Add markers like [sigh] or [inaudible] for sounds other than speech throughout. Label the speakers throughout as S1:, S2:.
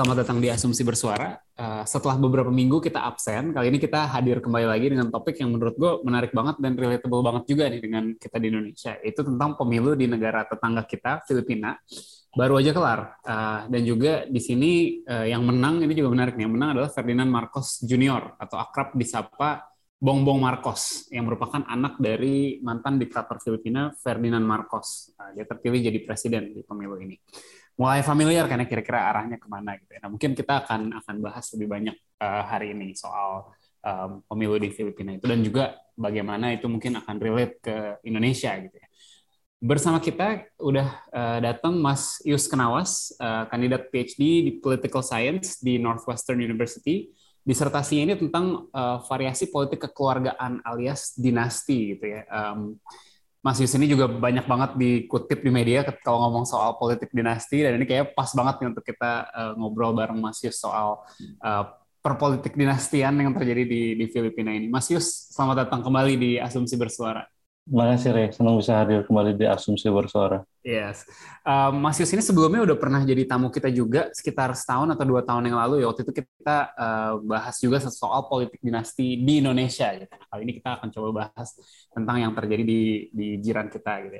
S1: Selamat datang di Asumsi Bersuara. Uh, setelah beberapa minggu kita absen, kali ini kita hadir kembali lagi dengan topik yang menurut gue menarik banget dan relatable banget juga nih dengan kita di Indonesia. Itu tentang pemilu di negara tetangga kita, Filipina. Baru aja kelar. Uh, dan juga di sini uh, yang menang, ini juga menarik nih, yang menang adalah Ferdinand Marcos Junior atau akrab disapa Bongbong Marcos yang merupakan anak dari mantan diktator Filipina Ferdinand Marcos. Uh, dia terpilih jadi presiden di pemilu ini mulai familiar karena kira-kira arahnya ke mana gitu ya. Nah mungkin kita akan akan bahas lebih banyak uh, hari ini soal um, pemilu di Filipina itu dan juga bagaimana itu mungkin akan relate ke Indonesia gitu ya. Bersama kita udah uh, datang Mas Yus Kenawas, uh, kandidat PhD di Political Science di Northwestern University. Disertasinya ini tentang uh, variasi politik kekeluargaan alias dinasti gitu ya. Um, Mas Yus ini juga banyak banget dikutip di media kalau ngomong soal politik dinasti dan ini kayak pas banget nih untuk kita uh, ngobrol bareng Mas Yus soal uh, perpolitik dinastian yang terjadi di, di Filipina ini. Mas Yus, selamat datang kembali di Asumsi Bersuara.
S2: Terima kasih, Re. Senang bisa hadir kembali di Asumsi Bersuara.
S1: Yes. Uh, Mas Yus ini sebelumnya udah pernah jadi tamu kita juga sekitar setahun atau dua tahun yang lalu ya. Waktu itu kita uh, bahas juga soal politik dinasti di Indonesia. Gitu. Kali ini kita akan coba bahas tentang yang terjadi di, di jiran kita. Gitu.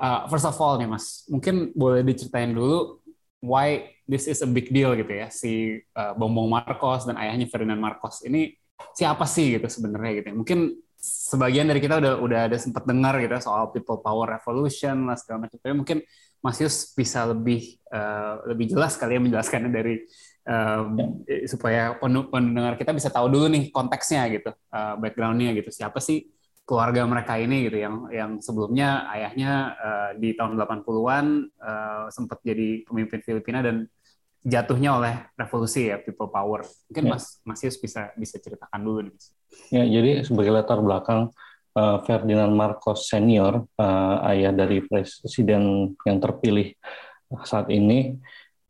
S1: Uh, first of all nih Mas, mungkin boleh diceritain dulu why this is a big deal gitu ya. Si uh, Bongbong Marcos dan ayahnya Ferdinand Marcos ini siapa sih gitu sebenarnya gitu. Ya. Mungkin sebagian dari kita udah udah ada sempat dengar gitu ya soal people power revolution lah segala macam. Tapi mungkin Mas Yus bisa lebih uh, lebih jelas kali ya menjelaskannya dari um, ya. supaya pendengar kita bisa tahu dulu nih konteksnya gitu, uh, backgroundnya gitu. Siapa sih keluarga mereka ini gitu yang yang sebelumnya ayahnya uh, di tahun 80-an uh, sempat jadi pemimpin Filipina dan jatuhnya oleh revolusi ya people power. Mungkin ya. Mas Mas Yus bisa bisa ceritakan dulu nih.
S2: Ya, jadi sebagai latar belakang uh, Ferdinand Marcos senior uh, ayah dari presiden yang terpilih saat ini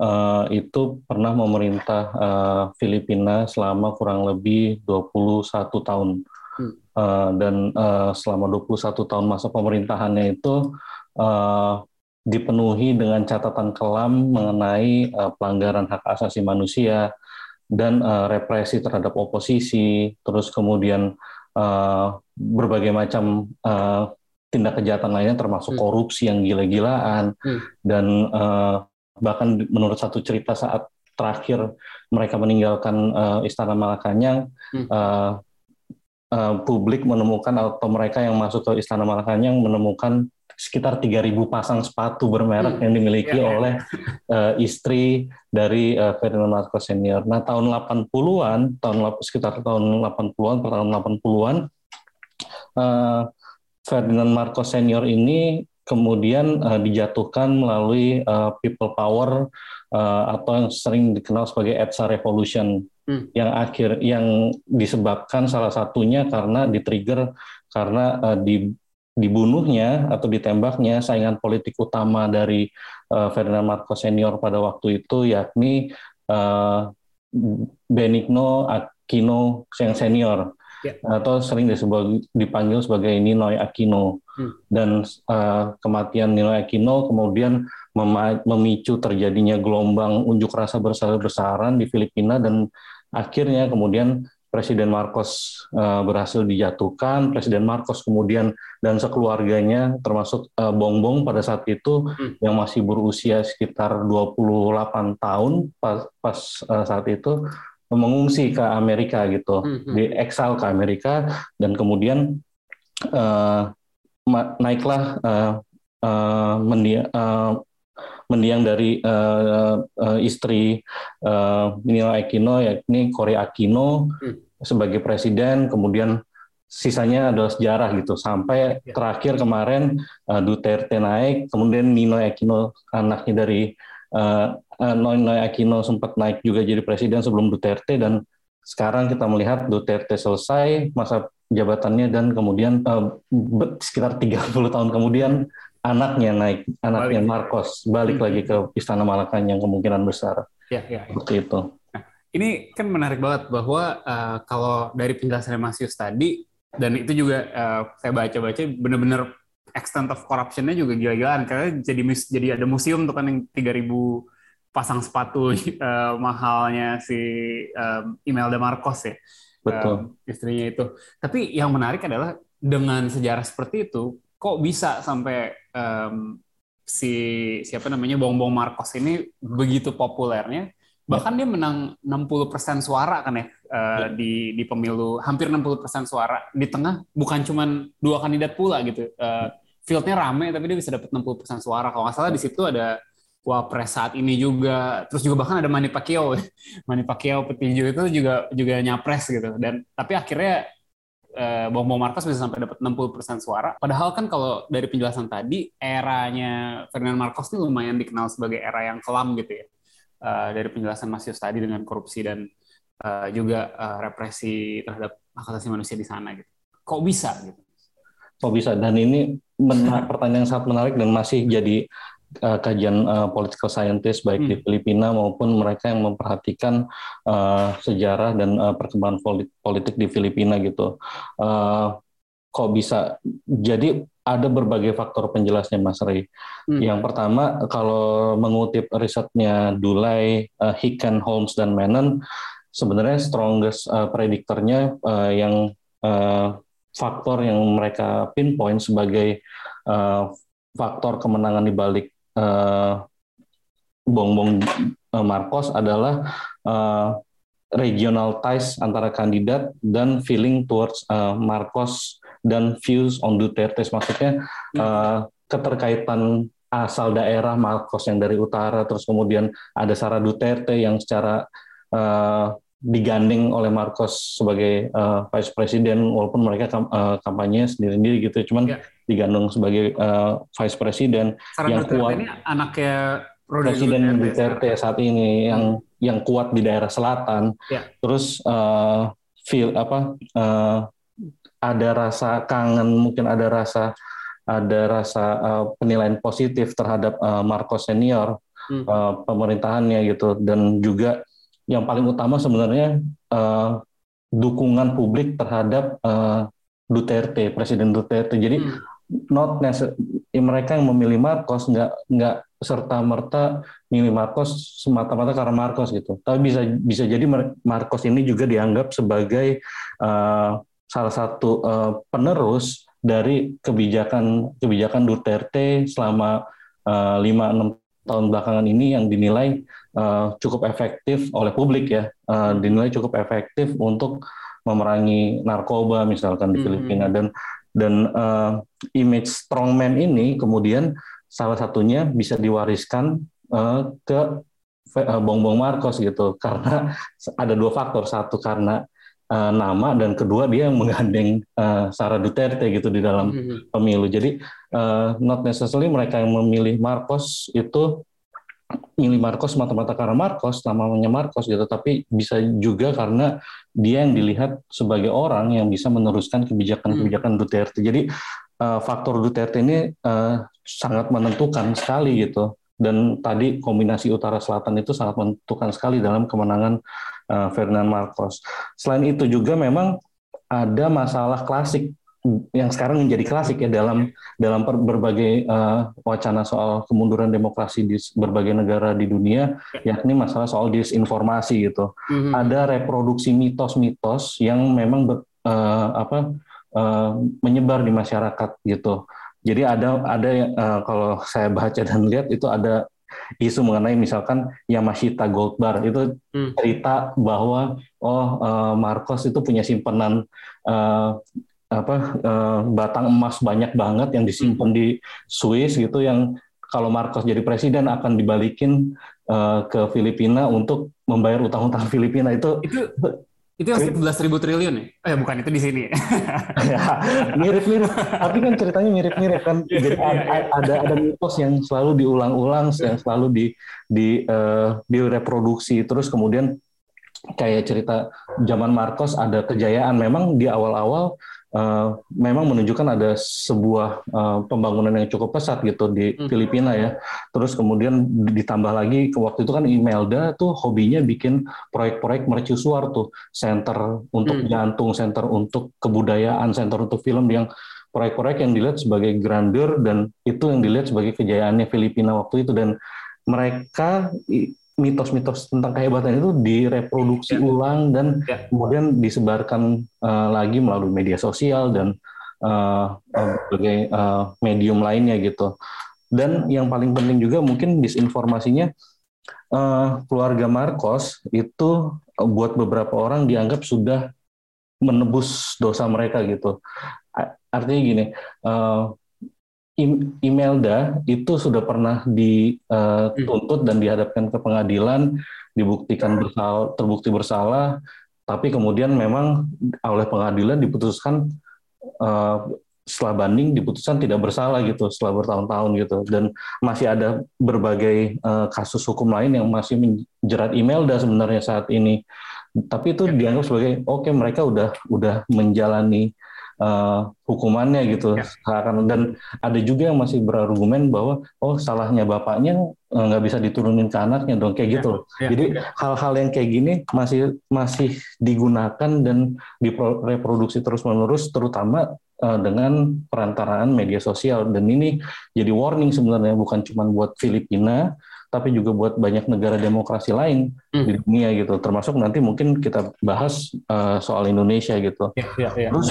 S2: uh, itu pernah memerintah uh, Filipina selama kurang lebih 21 tahun. Hmm. Uh, dan uh, selama 21 tahun masa pemerintahannya itu uh, dipenuhi dengan catatan kelam mengenai uh, pelanggaran hak asasi manusia dan uh, represi terhadap oposisi, terus kemudian uh, berbagai macam uh, tindak kejahatan lainnya termasuk hmm. korupsi yang gila-gilaan hmm. dan uh, bahkan menurut satu cerita saat terakhir mereka meninggalkan uh, istana Malacanang hmm. uh, uh, publik menemukan atau mereka yang masuk ke istana Malacanang menemukan sekitar 3.000 pasang sepatu bermerek hmm. yang dimiliki yeah, oleh uh, istri dari uh, Ferdinand Marcos senior. Nah, tahun 80-an, tahun sekitar tahun 80-an, per tahun 80-an uh, Ferdinand Marcos senior ini kemudian uh, dijatuhkan melalui uh, people power uh, atau yang sering dikenal sebagai ETSA Revolution hmm. yang akhir yang disebabkan salah satunya karena di-trigger karena uh, di dibunuhnya atau ditembaknya saingan politik utama dari uh, Ferdinand Marcos senior pada waktu itu yakni uh, Benigno Aquino yang senior yeah. atau sering disebut dipanggil sebagai Ninoy Aquino hmm. dan uh, kematian Ninoy Aquino kemudian memicu terjadinya gelombang unjuk rasa besar-besaran di Filipina dan akhirnya kemudian Presiden Marcos uh, berhasil dijatuhkan, Presiden Marcos kemudian dan sekeluarganya termasuk uh, Bongbong pada saat itu hmm. yang masih berusia sekitar 28 tahun pas, pas uh, saat itu mengungsi ke Amerika gitu, hmm. hmm. di eksal ke Amerika dan kemudian uh, naiklah uh, uh, mendia, uh, mendiang dari uh, uh, istri uh, Nino Aquino yakni Korea Aquino hmm. sebagai presiden kemudian sisanya adalah sejarah gitu sampai ya. terakhir kemarin uh, Duterte naik kemudian Nino Aquino anaknya dari uh, uh, Nino Aquino sempat naik juga jadi presiden sebelum Duterte dan sekarang kita melihat Duterte selesai masa jabatannya dan kemudian uh, sekitar 30 tahun kemudian anaknya naik, anaknya balik. Marcos balik hmm. lagi ke Istana Malakan yang kemungkinan besar.
S1: Ya, ya,
S2: ya. Seperti itu.
S1: Nah, ini kan menarik banget bahwa uh, kalau dari penjelasan Mas Yus tadi dan itu juga uh, saya baca-baca benar-benar extent of corruption-nya juga gila-gilaan karena jadi jadi ada museum tuh kan yang 3000 pasang sepatu uh, [laughs] mahalnya si um, Imelda Marcos ya.
S2: Betul. Um,
S1: istrinya itu. Tapi yang menarik adalah dengan sejarah seperti itu, kok bisa sampai um, si siapa namanya Bong Bong Marcos ini begitu populernya bahkan dia menang 60% suara kan ya uh, di di pemilu hampir 60% suara. Di tengah bukan cuma dua kandidat pula gitu. Uh, fieldnya rame tapi dia bisa dapat 60% suara. Kalau nggak salah di situ ada wapres saat ini juga. Terus juga bahkan ada Manny Pacquiao. [laughs] Manny Pacquiao petinju itu juga juga nyapres gitu. Dan tapi akhirnya eh, Bong Marcos bisa sampai dapat 60% suara. Padahal kan kalau dari penjelasan tadi eranya Ferdinand Marcos ini lumayan dikenal sebagai era yang kelam gitu ya. Eh, dari penjelasan Mas Yus tadi dengan korupsi dan eh, juga eh, represi terhadap hak asasi manusia di sana gitu. Kok bisa gitu?
S2: Kok bisa? Dan ini pertanyaan yang sangat menarik dan masih jadi uh, kajian uh, political scientist baik hmm. di Filipina maupun mereka yang memperhatikan uh, sejarah dan uh, perkembangan politik di Filipina gitu. Uh, kok bisa? Jadi ada berbagai faktor penjelasnya Mas Ray. Hmm. Yang pertama kalau mengutip risetnya Dulay, uh, Hicken, Holmes dan Menon, sebenarnya strongest uh, prediktornya uh, yang uh, faktor yang mereka pinpoint sebagai uh, faktor kemenangan di balik uh, Bongbong uh, Marcos adalah uh, regional ties antara kandidat dan feeling towards uh, Marcos dan views on Duterte maksudnya uh, keterkaitan asal daerah Marcos yang dari utara terus kemudian ada Sara Duterte yang secara uh, digandeng oleh Marcos sebagai uh, vice president walaupun mereka kam uh, kampanye sendiri-sendiri gitu cuman ya. Digandeng sebagai uh, vice president
S1: yang kuat ini anaknya
S2: Presiden Duterte saat ini yang hmm. yang kuat di daerah selatan ya. terus uh, feel apa uh, ada rasa kangen mungkin ada rasa ada rasa uh, penilaian positif terhadap uh, Marcos senior hmm. uh, pemerintahannya gitu dan juga yang paling utama sebenarnya uh, dukungan publik terhadap uh, Duterte, Presiden Duterte. Jadi hmm. Not mereka yang memilih Marcos nggak nggak serta merta milih Marcos semata-mata karena Marcos gitu. Tapi bisa bisa jadi Marcos ini juga dianggap sebagai uh, salah satu uh, penerus dari kebijakan kebijakan Duterte selama lima uh, enam tahun belakangan ini yang dinilai uh, cukup efektif oleh publik ya, uh, dinilai cukup efektif untuk memerangi narkoba misalkan di hmm. Filipina dan dan uh, image strongman ini kemudian salah satunya bisa diwariskan uh, ke uh, Bongbong Marcos gitu [laughs] karena ada dua faktor satu karena uh, nama dan kedua dia yang menggandeng uh, Sarah Duterte gitu di dalam mm-hmm. pemilu. Jadi uh, not necessarily mereka yang memilih Marcos itu milih Marcos mata-mata karena Marcos namanya Marcos gitu tapi bisa juga karena dia yang dilihat sebagai orang yang bisa meneruskan kebijakan-kebijakan mm. Duterte. Jadi uh, faktor Duterte ini uh, sangat menentukan sekali gitu dan tadi kombinasi utara selatan itu sangat menentukan sekali dalam kemenangan uh, Ferdinand Marcos. Selain itu juga memang ada masalah klasik yang sekarang menjadi klasik ya dalam dalam berbagai uh, wacana soal kemunduran demokrasi di berbagai negara di dunia yakni masalah soal disinformasi gitu. Mm-hmm. Ada reproduksi mitos-mitos yang memang ber, uh, apa uh, menyebar di masyarakat gitu. Jadi ada ada uh, kalau saya baca dan lihat itu ada isu mengenai misalkan Yamashita Gold Bar itu hmm. cerita bahwa oh uh, Marcos itu punya simpanan uh, apa uh, batang emas banyak banget yang disimpan hmm. di Swiss gitu yang kalau Marcos jadi presiden akan dibalikin uh, ke Filipina untuk membayar utang-utang [laughs] Filipina itu
S1: itu itu yang 11 ribu triliun ya? Eh bukan itu di sini. [laughs]
S2: ya, mirip-mirip. Tapi kan ceritanya mirip-mirip kan. Iya, Jadi iya, iya. ada ada mitos yang selalu diulang-ulang, yang selalu di di uh, direproduksi. Terus kemudian kayak cerita zaman Marcos ada kejayaan. Memang di awal-awal uh, memang menunjukkan ada sebuah uh, pembangunan yang cukup pesat gitu di hmm. Filipina ya. Terus kemudian ditambah lagi ke waktu itu kan Imelda tuh hobinya bikin proyek-proyek mercusuar tuh, center untuk hmm. jantung, center untuk kebudayaan, center untuk film yang proyek-proyek yang dilihat sebagai grandeur dan itu yang dilihat sebagai kejayaannya Filipina waktu itu dan mereka mitos-mitos tentang kehebatan itu direproduksi ya. ulang dan ya. kemudian disebarkan uh, lagi melalui media sosial dan uh, berbagai uh, medium lainnya gitu. Dan yang paling penting juga mungkin disinformasinya uh, keluarga Marcos itu buat beberapa orang dianggap sudah menebus dosa mereka gitu. Artinya gini, uh, Imelda itu sudah pernah dituntut dan dihadapkan ke pengadilan, dibuktikan bersalah, terbukti bersalah, tapi kemudian memang oleh pengadilan diputuskan uh, setelah banding diputuskan tidak bersalah gitu setelah bertahun-tahun gitu. Dan masih ada berbagai uh, kasus hukum lain yang masih menjerat Imelda sebenarnya saat ini. Tapi itu dianggap sebagai oke okay, mereka udah udah menjalani uh, hukumannya gitu. Ya. Dan ada juga yang masih berargumen bahwa oh salahnya bapaknya eh, nggak bisa diturunin ke anaknya dong kayak ya. gitu. Ya. Jadi hal-hal yang kayak gini masih masih digunakan dan direproduksi terus-menerus terutama uh, dengan perantaraan media sosial dan ini jadi warning sebenarnya bukan cuma buat Filipina tapi juga buat banyak negara demokrasi lain hmm. di dunia gitu termasuk nanti mungkin kita bahas uh, soal Indonesia gitu. Ya, ya, ya. Terus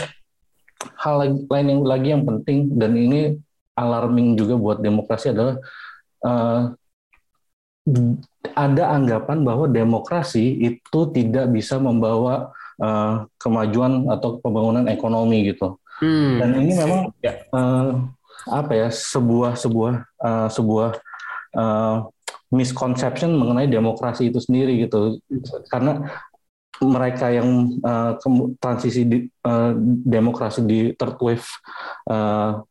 S2: hal lain yang lagi yang penting dan ini alarming juga buat demokrasi adalah uh, ada anggapan bahwa demokrasi itu tidak bisa membawa uh, kemajuan atau pembangunan ekonomi gitu. Hmm. Dan ini memang uh, apa ya sebuah sebuah uh, sebuah uh, misconception mengenai demokrasi itu sendiri gitu. Karena mereka yang uh, transisi di, uh, demokrasi di third wave uh,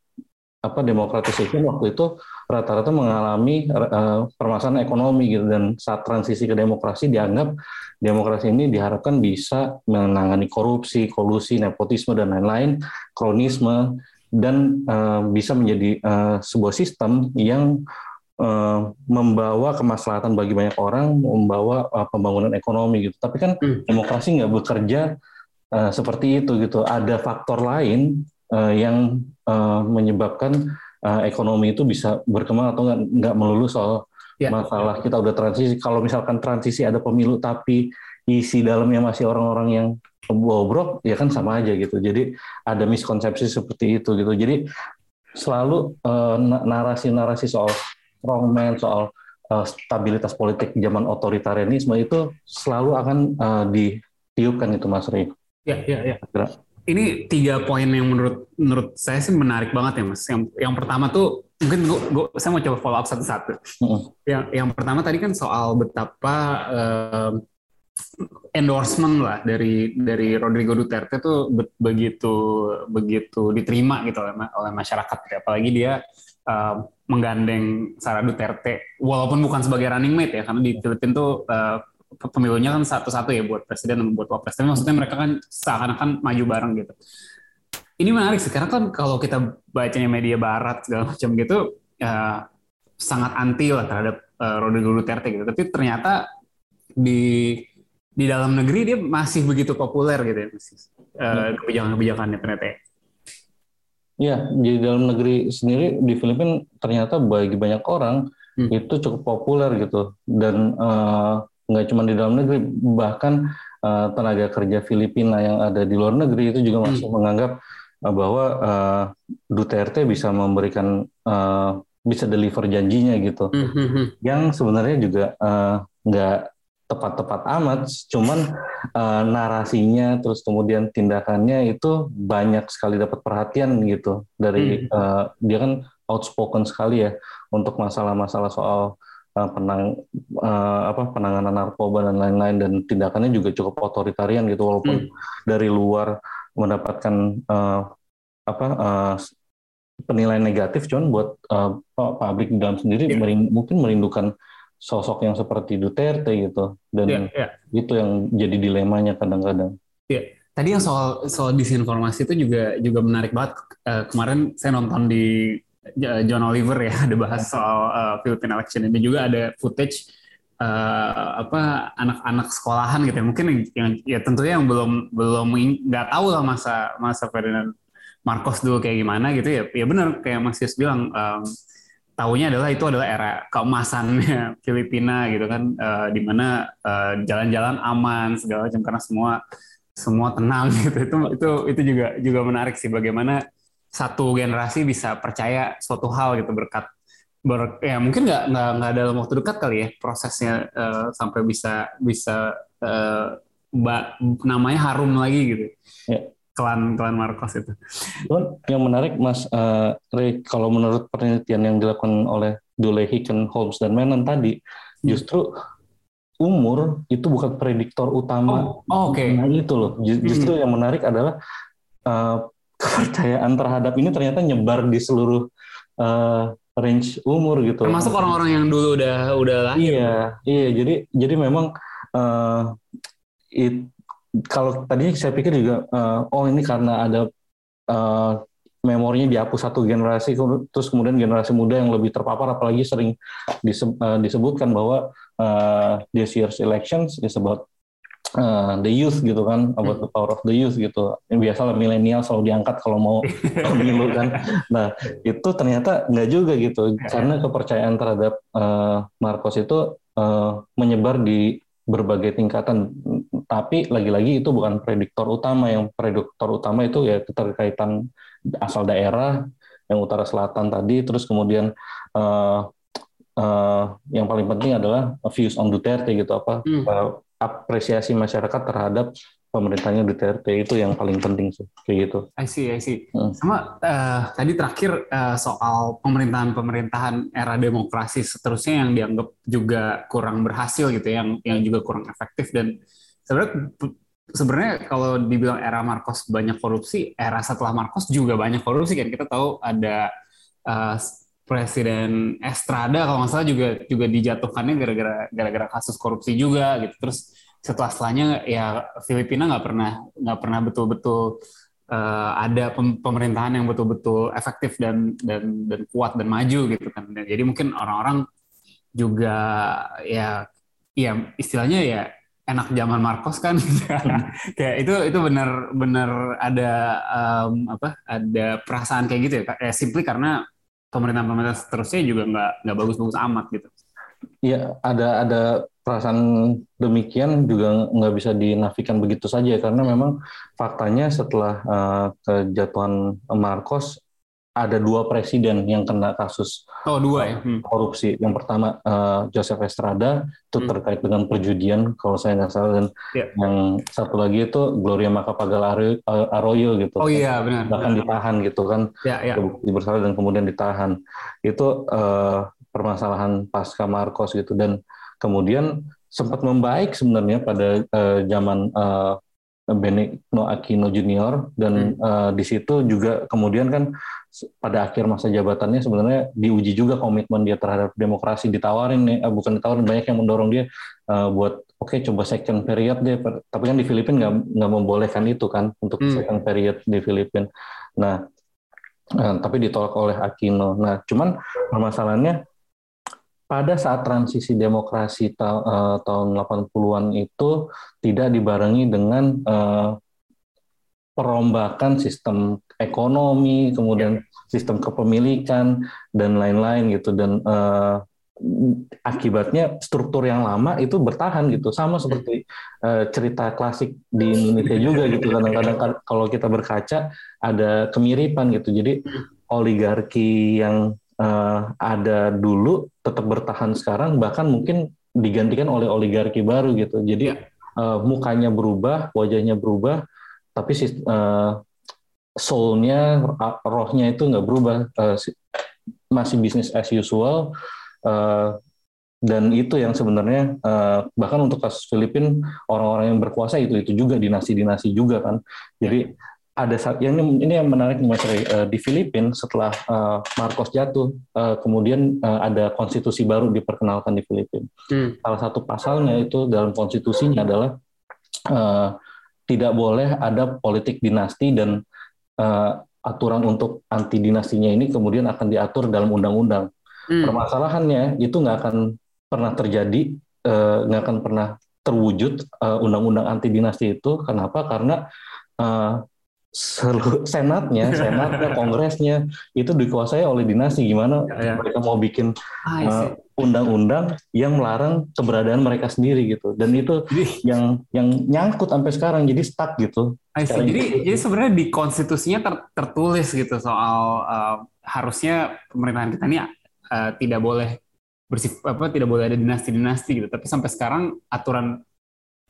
S2: apa demokratisasi waktu itu rata-rata mengalami uh, permasalahan ekonomi gitu. Dan saat transisi ke demokrasi dianggap demokrasi ini diharapkan bisa menangani korupsi, kolusi, nepotisme dan lain-lain, kronisme dan uh, bisa menjadi uh, sebuah sistem yang Eh, membawa kemaslahatan bagi banyak orang, membawa uh, pembangunan ekonomi gitu. Tapi kan hmm. demokrasi nggak bekerja uh, seperti itu gitu. Ada faktor lain uh, yang uh, menyebabkan uh, ekonomi itu bisa berkembang atau nggak nggak melulu soal ya. masalah kita udah transisi. Kalau misalkan transisi ada pemilu tapi isi dalamnya masih orang-orang yang bobrok, ya kan sama aja gitu. Jadi ada miskonsepsi seperti itu gitu. Jadi selalu narasi-narasi uh, soal strongman, soal uh, stabilitas politik zaman otoritarianisme itu selalu akan uh, ditiupkan itu Mas Ri.
S1: Ya, ya, ya. Ini tiga poin yang menurut menurut saya sih menarik banget ya Mas. Yang yang pertama tuh mungkin gua, gua, saya mau coba follow up satu-satu. -uh. Yang yang pertama tadi kan soal betapa uh, endorsement lah dari dari Rodrigo Duterte tuh begitu begitu diterima gitu oleh, oleh masyarakat apalagi dia uh, menggandeng Sarah Duterte walaupun bukan sebagai running mate ya karena di Filipina tuh uh, pemilunya kan satu-satu ya buat presiden dan buat wapres. Tapi maksudnya mereka kan seakan-akan maju bareng gitu. Ini menarik sih karena kan kalau kita bacanya media barat segala macam gitu uh, sangat anti lah terhadap uh, Rodrigo Duterte gitu. Tapi ternyata di di dalam negeri dia masih begitu populer gitu ya uh, kebijakan-kebijakannya ternyata ya.
S2: Ya, di dalam negeri sendiri di Filipina ternyata bagi banyak orang hmm. itu cukup populer gitu dan uh, nggak cuma di dalam negeri bahkan uh, tenaga kerja Filipina yang ada di luar negeri itu juga masih hmm. menganggap uh, bahwa uh, Duterte bisa memberikan uh, bisa deliver janjinya gitu, hmm. hmm, hmm. yang sebenarnya juga uh, nggak tepat-tepat amat, cuman uh, narasinya terus kemudian tindakannya itu banyak sekali dapat perhatian gitu dari hmm. uh, dia kan outspoken sekali ya untuk masalah-masalah soal uh, penang uh, apa penanganan narkoba dan lain-lain dan tindakannya juga cukup otoritarian gitu walaupun hmm. dari luar mendapatkan uh, apa uh, penilaian negatif cuman buat uh, pabrik di dalam sendiri yeah. merindu, mungkin merindukan sosok yang seperti Duterte gitu dan
S1: Iya, iya.
S2: itu yang jadi dilemanya kadang-kadang.
S1: Tadi yang soal soal disinformasi itu juga juga menarik banget. Eh, kemarin saya nonton di John Oliver ya [laughs] ada bahas soal eh, Philippine election ini juga ada footage eh, apa anak-anak sekolahan gitu ya. Mungkin yang, yang ya tentunya yang belum belum nggak tahu lah masa masa Ferdinand Marcos dulu kayak gimana gitu ya. Ya benar kayak Mas Yus bilang em, tahunya adalah itu adalah era keemasannya [laughs] Filipina gitu kan eh, di mana eh, jalan-jalan aman segala macam karena semua semua tenang [laughs] gitu itu itu itu juga juga menarik sih bagaimana satu generasi bisa percaya suatu hal gitu berkat ber, ya mungkin nggak nggak nggak dalam waktu dekat kali ya prosesnya eh, sampai bisa bisa eh, ba- namanya harum lagi gitu
S2: Ya.
S1: Klan klan Marcos itu
S2: Cuman yang menarik Mas eh, Ray, kalau menurut penelitian yang dilakukan oleh Dule Hicken, Holmes dan Menon tadi,
S1: Hmm.
S2: justru umur itu bukan prediktor utama.
S1: oh, oh, oke
S2: Nah itu loh, Ju- justru yang menarik adalah eh, kepercayaan terhadap ini ternyata nyebar di seluruh eh, range umur gitu.
S1: termasuk orang-orang yang dulu udah udah lahir
S2: Iya, iya. Jadi jadi memang eh, it- kalau tadi saya pikir juga eh, oh ini karena ada eh, memorinya dihapus satu generasi terus kemudian generasi muda yang lebih terpapar apalagi sering dise- eh, disebutkan bahwa eh, this year's elections is about eh, the youth gitu kan about the power of the youth gitu. Biasalah milenial selalu diangkat kalau mau [laughs] pemilu kan. Nah itu ternyata nggak juga gitu. Karena kepercayaan terhadap eh, Marcos itu eh, menyebar di berbagai tingkatan. Tapi lagi-lagi itu bukan prediktor utama. Yang prediktor utama itu ya keterkaitan asal daerah yang utara selatan tadi. Terus kemudian eh, eh, yang paling penting adalah views on Duterte gitu. Apa
S1: Hmm.
S2: eh, apresiasi masyarakat terhadap pemerintahnya Duterte itu yang paling penting sih kayak gitu.
S1: I see, I see.
S2: Hmm.
S1: Sama eh, tadi terakhir eh, soal pemerintahan-pemerintahan era demokrasi seterusnya yang dianggap juga kurang berhasil gitu, ya, yang yang juga kurang efektif dan sebenarnya sebenarnya kalau dibilang era Marcos banyak korupsi, era setelah Marcos juga banyak korupsi kan. Kita tahu ada eh, Presiden Estrada kalau nggak salah juga juga dijatuhkannya gara-gara gara-gara kasus korupsi juga gitu. Terus setelah setelahnya ya Filipina nggak pernah nggak pernah betul-betul eh, ada pem- pemerintahan yang betul-betul efektif dan dan dan kuat dan maju gitu kan. Jadi mungkin orang-orang juga ya ya istilahnya ya enak zaman Marcos kan [laughs] kayak itu itu benar-benar ada em, apa ada perasaan kayak gitu ya kayak simply karena pemerintahan-pemerintahan seterusnya juga nggak nggak bagus-bagus amat gitu.
S2: Iya, ada ada perasaan demikian juga nggak bisa dinafikan begitu saja karena memang faktanya setelah eh, kejatuhan Marcos ada dua presiden yang kena kasus
S1: Oh dua ya. Hmm.
S2: korupsi. Yang pertama eh, Joseph Estrada itu
S1: Hmm.
S2: terkait dengan perjudian kalau saya nggak salah dan
S1: Iya.
S2: yang satu lagi itu Gloria Macapagal Arroyo, gitu.
S1: Oh iya benar.
S2: Bahkan
S1: benar.
S2: ditahan gitu kan
S1: Ya ya.
S2: terbukti bersalah dan kemudian ditahan. Itu eh, permasalahan pasca Marcos gitu. Dan kemudian sempat membaik sebenarnya pada eh, zaman eh, Benigno Aquino Junior. Dan eh, di situ juga kemudian kan pada akhir masa jabatannya sebenarnya diuji juga komitmen dia terhadap demokrasi. Ditawarin nih eh, bukan ditawarin banyak yang mendorong dia eh, buat oke coba second period deh. Tapi kan di Filipina nggak nggak membolehkan itu kan untuk
S1: Hmm.
S2: second period di Filipina nah eh, tapi ditolak oleh Aquino. Nah cuman permasalahannya pada saat transisi demokrasi ta- eh, tahun 80-an itu tidak dibarengi dengan eh, perombakan sistem ekonomi, kemudian sistem kepemilikan dan lain-lain gitu. Dan eh, akibatnya struktur yang lama itu bertahan gitu. Sama seperti eh, cerita klasik di Indonesia juga gitu. Kadang-kadang kan kalau kita berkaca ada kemiripan gitu. Jadi oligarki yang eh, ada dulu tetap bertahan sekarang bahkan mungkin digantikan oleh oligarki baru gitu. Jadi eh, mukanya berubah wajahnya berubah tapi eh, soul-nya ro- rohnya itu nggak berubah. Si- masih bisnis as usual eh, dan itu yang sebenarnya eh, bahkan untuk kasus Filipina orang-orang yang berkuasa itu itu juga dinasti-dinasti juga kan. Jadi ada yang ini, yang menarik Mas Ray. Uh, di Filipina setelah uh, Marcos jatuh, uh, kemudian ada konstitusi baru diperkenalkan di Filipina. Hmm. Salah satu pasalnya itu dalam konstitusinya adalah tidak boleh ada politik dinasti dan aturan untuk anti dinastinya ini kemudian akan diatur dalam undang-undang. Hmm. Permasalahannya itu nggak akan pernah terjadi, nggak akan pernah terwujud undang undang-undang anti dinasti itu. Kenapa? Karena seluruh senatnya, [laughs] senatnya, kongresnya itu dikuasai oleh dinasti. Gimana ya, ya. mereka mau bikin uh, undang-undang yang melarang keberadaan mereka sendiri gitu. Dan itu yang yang nyangkut sampai sekarang jadi stuck gitu.
S1: Jadi jadi sebenarnya di konstitusinya ter, tertulis gitu soal uh, harusnya pemerintahan kita ini uh, tidak boleh bersif apa tidak boleh ada dinasti-dinasti gitu. Tapi sampai sekarang aturan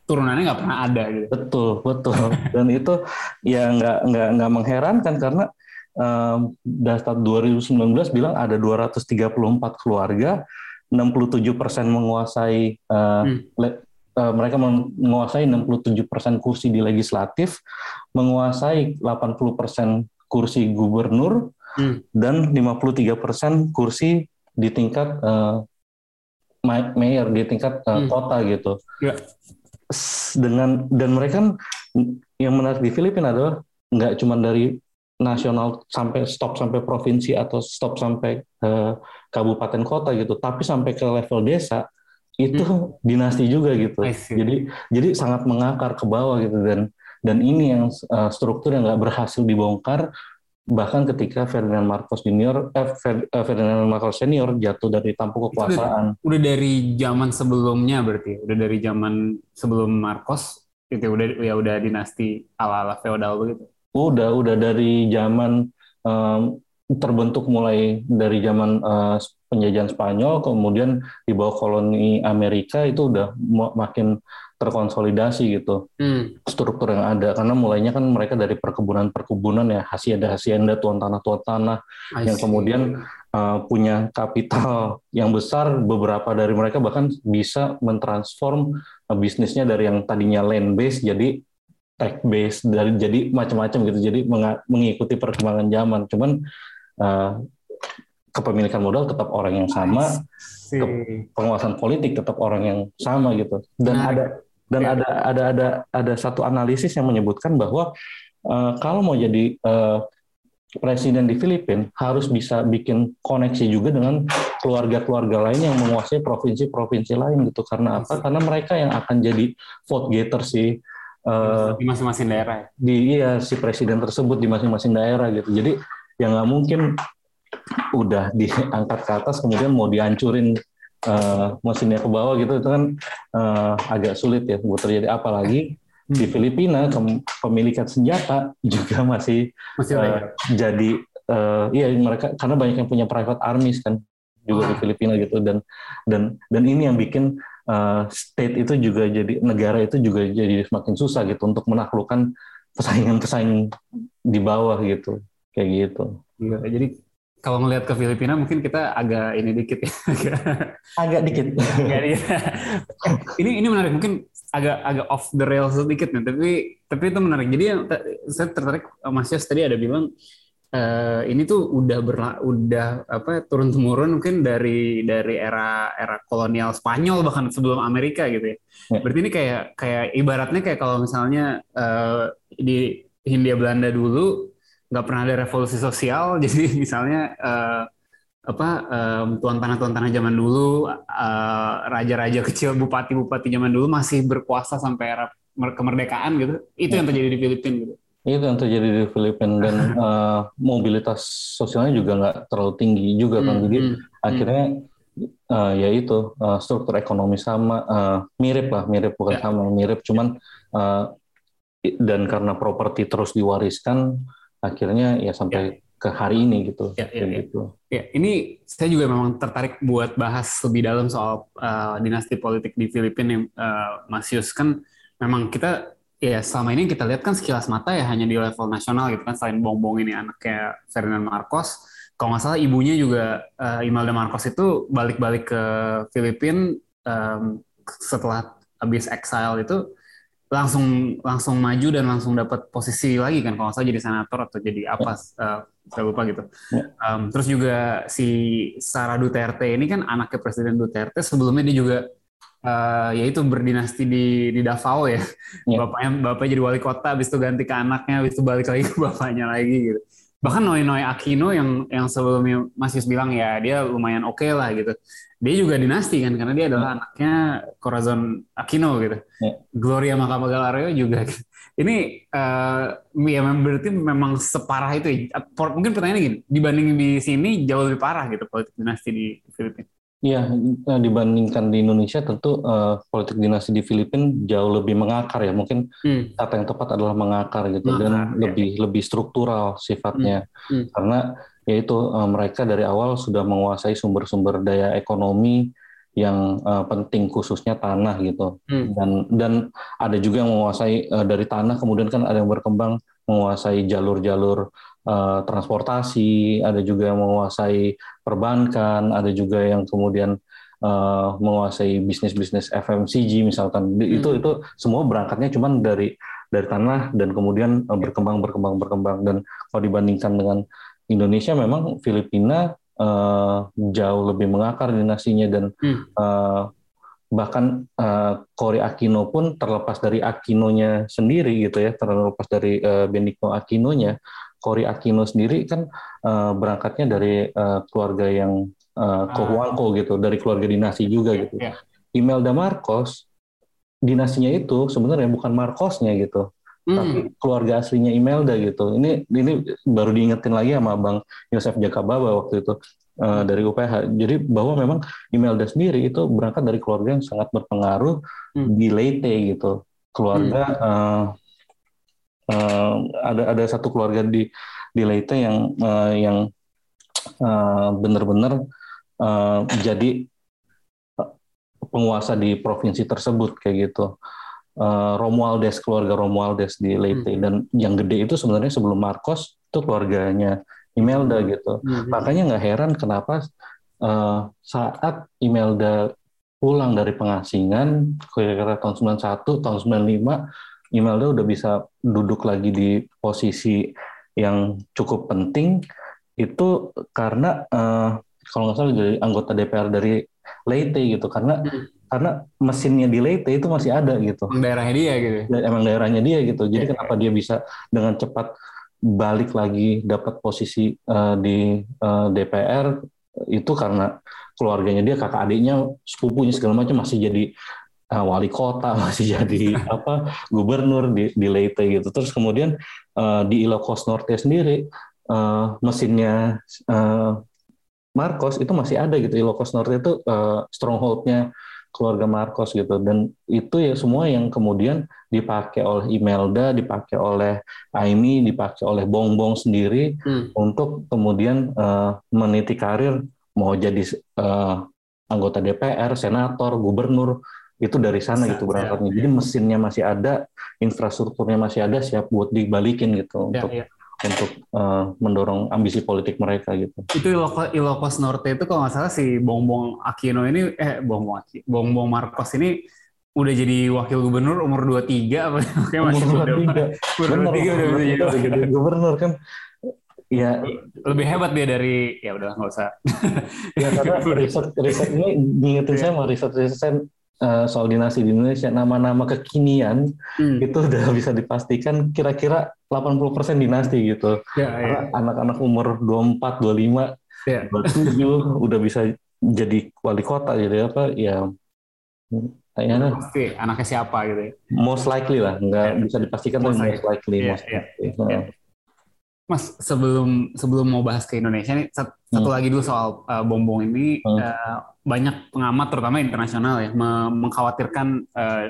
S1: turunannya nggak pernah ada gitu.
S2: Betul, betul. Dan itu ya nggak nggak nggak mengherankan karena um, data 2019 bilang ada 234 keluarga, 67 persen menguasai uh, hmm. le, uh, mereka menguasai 67 persen kursi di legislatif, menguasai 80 persen kursi gubernur hmm. dan 53 persen kursi di tingkat uh, mayor di tingkat uh, hmm. kota gitu. Ya dengan dan mereka kan yang menarik di Filipina adalah nggak cuma dari nasional sampai stop sampai provinsi atau stop sampai uh, kabupaten kota gitu, tapi sampai ke level desa itu hmm. dinasti juga gitu. Jadi jadi sangat mengakar ke bawah gitu dan dan ini yang uh, struktur yang nggak berhasil dibongkar bahkan ketika Ferdinand Marcos Junior eh, eh, Ferdinand Marcos Senior jatuh dari tampuk kekuasaan.
S1: Udah, udah dari zaman sebelumnya berarti, udah dari zaman sebelum Marcos itu udah ya udah dinasti ala-ala feodal begitu.
S2: Udah, udah dari zaman um, terbentuk mulai dari zaman uh, penjajahan Spanyol, kemudian di bawah koloni Amerika itu udah makin terkonsolidasi gitu. Hmm. struktur yang ada karena mulainya kan mereka dari perkebunan-perkebunan ya hacienda hacienda tuan tanah tuan tanah yang kemudian uh, punya kapital [laughs] yang besar beberapa dari mereka bahkan bisa mentransform uh, bisnisnya dari yang tadinya land base jadi tech base dari jadi macam-macam gitu. Jadi mengikuti perkembangan zaman. Cuman uh, kepemilikan modal tetap orang yang sama, ke penguasaan politik tetap orang yang sama gitu. Dan nah, ada dan ya. ada ada ada ada satu analisis yang menyebutkan bahwa uh, kalau mau jadi uh, presiden di Filipina harus bisa bikin koneksi juga dengan keluarga-keluarga lain yang menguasai provinsi-provinsi lain gitu. Karena apa? Karena mereka yang akan jadi vote getter si
S1: uh, di masing-masing daerah.
S2: Di iya si presiden tersebut di masing-masing daerah gitu. Jadi ya nggak mungkin udah diangkat ke atas kemudian mau dihancurin uh, mesinnya ke bawah gitu itu kan uh, agak sulit ya buat terjadi apalagi di hmm. Filipina pemilikan senjata juga masih, masih uh, jadi uh, iya mereka karena banyak yang punya private armies kan juga di ah. Filipina gitu dan dan dan ini yang bikin uh, state itu juga jadi negara itu juga jadi semakin susah gitu untuk menaklukkan pesaingan-pesaing di bawah gitu kayak gitu.
S1: Iya, jadi kalau ngelihat ke Filipina mungkin kita agak ini dikit ya. [laughs]
S2: agak dikit. agak dikit.
S1: ini ini menarik mungkin agak agak off the rails sedikit nih, tapi tapi itu menarik. Jadi yang saya tertarik Mas Yos tadi ada bilang uh, ini tuh udah berla, udah apa turun temurun mungkin dari dari era era kolonial Spanyol bahkan sebelum Amerika gitu ya. ya. Berarti ini kayak kayak ibaratnya kayak kalau misalnya uh, di Hindia Belanda dulu nggak pernah ada revolusi sosial. [laughs] Jadi misalnya uh, apa um, tuan tanah tuan tanah zaman dulu uh, raja-raja kecil bupati-bupati zaman dulu masih berkuasa sampai era kemerdekaan gitu. Itu yang terjadi di Filipina gitu.
S2: Itu yang terjadi di Filipina dan uh, [laughs] mobilitas sosialnya juga nggak terlalu tinggi juga kan. Hmm, jadi hmm, hmm. akhirnya uh, ya itu uh, struktur ekonomi sama uh, mirip lah mirip bukan ya. sama mirip. Cuman uh, dan karena properti terus diwariskan akhirnya ya sampai ya. ke hari ini gitu. Ya, ya, ya. gitu.
S1: Ya, ini saya juga memang tertarik buat bahas lebih dalam soal uh, dinasti politik di Filipina yang uh, Mas Yus kan memang kita ya selama ini kita lihat kan sekilas mata ya hanya di level nasional gitu kan selain Bongbong ini anaknya Ferdinand Marcos kalau nggak salah ibunya juga uh, Imelda Marcos itu balik-balik ke Filipina um, setelah habis exile itu langsung langsung maju dan langsung dapat posisi lagi kan kalau saya jadi senator atau jadi apa uh, saya lupa gitu. Um, terus juga si Sarah Duterte ini kan anaknya Presiden Duterte sebelumnya dia juga uh, yaitu berdinasti di di Davao ya. ya. Bapaknya bapaknya jadi wali kota, habis itu ganti ke anaknya, habis itu balik lagi ke bapaknya lagi gitu. Bahkan Noy Noy Aquino yang yang sebelumnya masih bilang ya dia lumayan oke okay lah gitu dia juga dinasti kan karena dia adalah hmm. anaknya Corazon Aquino gitu. Yeah. Gloria Macapagal juga. Ini uh, ya berarti memang separah itu. Ya. Mungkin pertanyaannya gini, dibanding di sini jauh lebih parah gitu politik dinasti di Filipina.
S2: Eh, dibandingkan di Indonesia tentu uh, politik dinasti di Filipina jauh lebih mengakar ya. Mungkin hmm. kata yang tepat adalah mengakar gitu mengakar, dan ya. lebih lebih struktural sifatnya. Hmm. Hmm. Karena yaitu uh, mereka dari awal sudah menguasai sumber-sumber daya ekonomi yang uh, penting khususnya tanah gitu hmm. dan dan ada juga yang menguasai uh, dari tanah kemudian kan ada yang berkembang menguasai jalur-jalur uh, transportasi ada juga yang menguasai perbankan ada juga yang kemudian uh, menguasai bisnis-bisnis FMCG misalkan hmm. itu itu semua berangkatnya cuman dari dari tanah dan kemudian uh, berkembang berkembang berkembang dan kalau dibandingkan dengan Indonesia memang Filipina uh, jauh lebih mengakar dinasinya dan hmm. uh, bahkan uh, Cory Aquino pun terlepas dari Aquinonya sendiri gitu ya terlepas dari uh, Benigno Aquinonya Cory Aquino sendiri kan uh, berangkatnya dari uh, keluarga yang uh, Cojuangco gitu dari keluarga dinasti juga gitu yeah. Imelda Marcos dinasinya itu sebenarnya bukan Marcosnya gitu hmm. tapi keluarga aslinya Imelda gitu. Ini ini baru diingetin lagi sama Bang Yosef Jakababa waktu itu uh, dari UPH. Jadi bahwa memang Imelda sendiri itu berangkat dari keluarga yang sangat berpengaruh hmm. di Leyte gitu. Keluarga hmm. uh, uh, ada ada satu keluarga di di Leyte yang uh, yang uh, benar-benar uh, jadi penguasa di provinsi tersebut kayak gitu uh, Romualdez keluarga Romualdez di Leyte hmm. dan yang gede itu sebenarnya sebelum Marcos itu keluarganya Imelda gitu hmm. makanya nggak heran kenapa uh, saat Imelda pulang dari pengasingan kira-kira tahun 91 tahun 95 Imelda udah bisa duduk lagi di posisi yang cukup penting itu karena uh, kalau nggak salah jadi anggota DPR dari Leyte gitu karena hmm karena mesinnya di Leyte itu masih ada gitu.
S1: Daerahnya dia gitu.
S2: Emang daerahnya dia gitu. Jadi yeah. kenapa dia bisa dengan cepat balik lagi dapat posisi uh, di uh, eh, DPR itu karena keluarganya dia kakak adiknya sepupunya segala macam masih jadi uh, wali kota [laughs] masih jadi apa gubernur di di Leyte gitu. Terus kemudian uh, di Ilocos Norte sendiri uh, mesinnya uh, Marcos itu masih ada gitu. Ilocos Norte itu uh, strongholdnya keluarga Marcos gitu. Dan itu ya semua yang kemudian dipakai oleh Imelda, dipakai oleh Aimi, dipakai oleh Bongbong sendiri hmm. untuk kemudian uh, meniti karir mau jadi uh, anggota DPR, senator, gubernur itu dari sana gitu berangkatnya. Ya, Jadi mesinnya masih ada, infrastrukturnya masih ada, siap buat dibalikin gitu ya, untuk ya untuk uh, mendorong ambisi politik mereka gitu.
S1: Itu Ilocos, Ilocos Norte itu kalau nggak salah si Bongbong Aquino ini eh Bongbong Aquino, Bongbong Marcos ini udah jadi wakil gubernur umur 23 apa [laughs] kayak
S2: masih umur 23. Umur 23 udah, jadi gubernur kan.
S1: Ya lebih hebat dia dari ya udah nggak usah.
S2: ya karena [laughs] riset riset ini diingetin saya mau riset riset uh, soal dinasti di Indonesia nama-nama kekinian hmm. itu udah [laughs] bisa dipastikan kira-kira 80% dinasti gitu. Ya, ya. anak-anak umur 24, 25, ya. 27 udah bisa jadi wali kota jadi apa ya
S1: kayaknya pasti anaknya siapa gitu ya.
S2: Most likely lah, nggak ya. bisa dipastikan most tapi most likely. Ya, most ya. likely. Ya.
S1: Mas, sebelum sebelum mau bahas ke Indonesia nih, satu, hmm. lagi dulu soal uh, bombong ini hmm. uh, banyak pengamat terutama internasional ya mengkhawatirkan uh,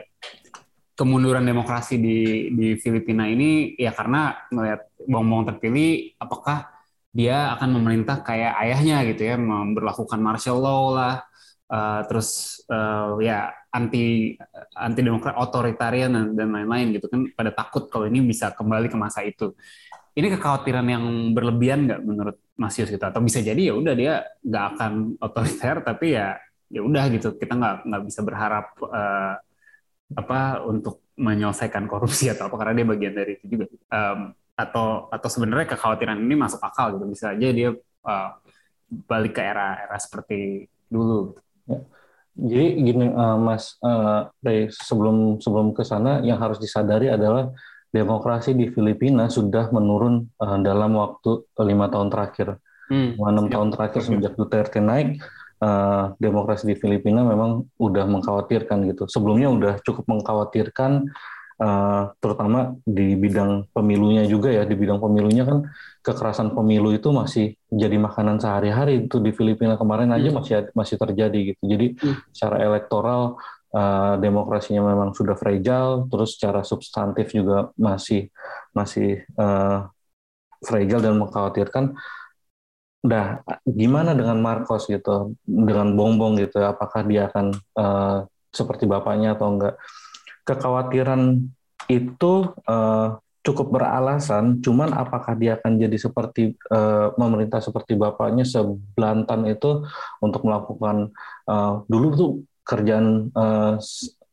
S1: kemunduran demokrasi di di Filipina ini ya karena melihat bombong terpilih apakah dia akan memerintah kayak ayahnya gitu ya memperlakukan martial law lah uh, terus uh, ya anti anti demokrat otoritarian dan lain-lain gitu kan pada takut kalau ini bisa kembali ke masa itu ini kekhawatiran yang berlebihan nggak menurut Mas Yus gitu atau bisa jadi ya udah dia nggak akan otoriter tapi ya ya udah gitu kita nggak nggak bisa berharap uh, apa untuk menyelesaikan korupsi atau apa karena dia bagian dari itu juga um, atau atau sebenarnya kekhawatiran ini masuk akal gitu bisa aja dia uh, balik ke era-era seperti dulu.
S2: Ya. Jadi gini uh, Mas uh, sebelum sebelum ke sana yang harus disadari adalah demokrasi di Filipina sudah menurun uh, dalam waktu lima tahun terakhir. Hmm. Enam tahun terakhir semenjak Duterte naik, uh, demokrasi di Filipina memang udah mengkhawatirkan gitu. Sebelumnya udah cukup mengkhawatirkan uh, terutama di bidang pemilunya juga ya di bidang pemilunya kan kekerasan pemilu itu masih jadi makanan sehari-hari itu di Filipina kemarin aja hmm. masih masih terjadi gitu jadi hmm. secara elektoral uh, demokrasinya memang sudah fragile terus secara substantif juga masih masih uh, fragile dan mengkhawatirkan Nah, gimana dengan Marcos gitu, dengan Bongbong gitu, apakah dia akan uh, seperti bapaknya atau enggak? kekhawatiran itu uh, cukup beralasan, cuman apakah dia akan jadi seperti uh, pemerintah seperti bapaknya sebelantan itu untuk melakukan uh, dulu tuh kerjaan uh,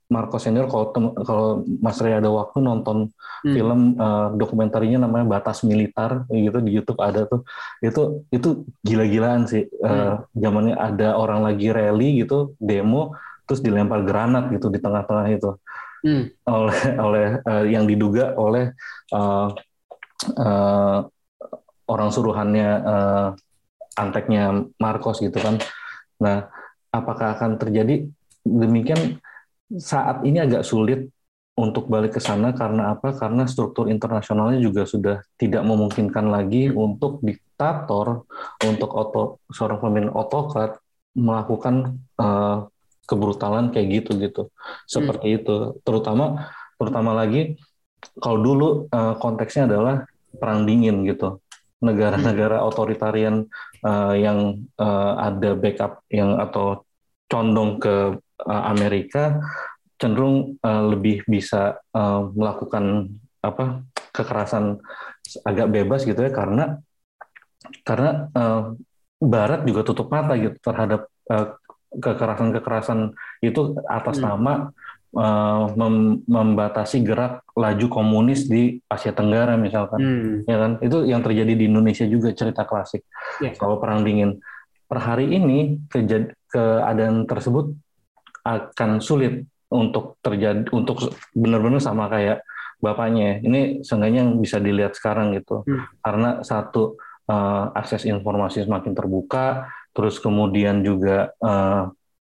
S2: Marco Senior kalau kalau Mas Ray ada waktu nonton hmm. film uh, dokumentarinya namanya Batas Militer gitu di YouTube ada tuh itu itu gila-gilaan sih uh, zamannya ada orang lagi rally gitu demo terus dilempar granat gitu di tengah-tengah itu hmm. oleh oleh uh, yang diduga oleh uh, uh, orang suruhannya uh, anteknya Marcos gitu kan. Nah, apakah akan terjadi demikian saat ini agak sulit untuk balik ke sana karena apa? Karena struktur internasionalnya juga sudah tidak memungkinkan lagi untuk diktator, untuk oto, seorang pemimpin otokrat melakukan uh, kebrutalan kayak gitu gitu seperti hmm. itu terutama terutama lagi kalau dulu uh, konteksnya adalah perang dingin gitu negara-negara hmm. otoritarian uh, yang uh, ada backup yang atau condong ke uh, Amerika cenderung uh, lebih bisa uh, melakukan apa kekerasan agak bebas gitu ya karena karena uh, Barat juga tutup mata gitu terhadap uh, kekerasan-kekerasan itu atas hmm. nama uh, mem membatasi gerak laju komunis di Asia Tenggara misalkan, hmm. ya kan? Itu yang terjadi di Indonesia juga cerita klasik yeah. soal perang dingin. Per hari ini keadaan tersebut akan sulit untuk terjadi untuk benar-benar sama kayak bapaknya. Ini seenggaknya yang bisa dilihat sekarang gitu, hmm. karena satu uh, akses informasi semakin terbuka terus kemudian juga uh,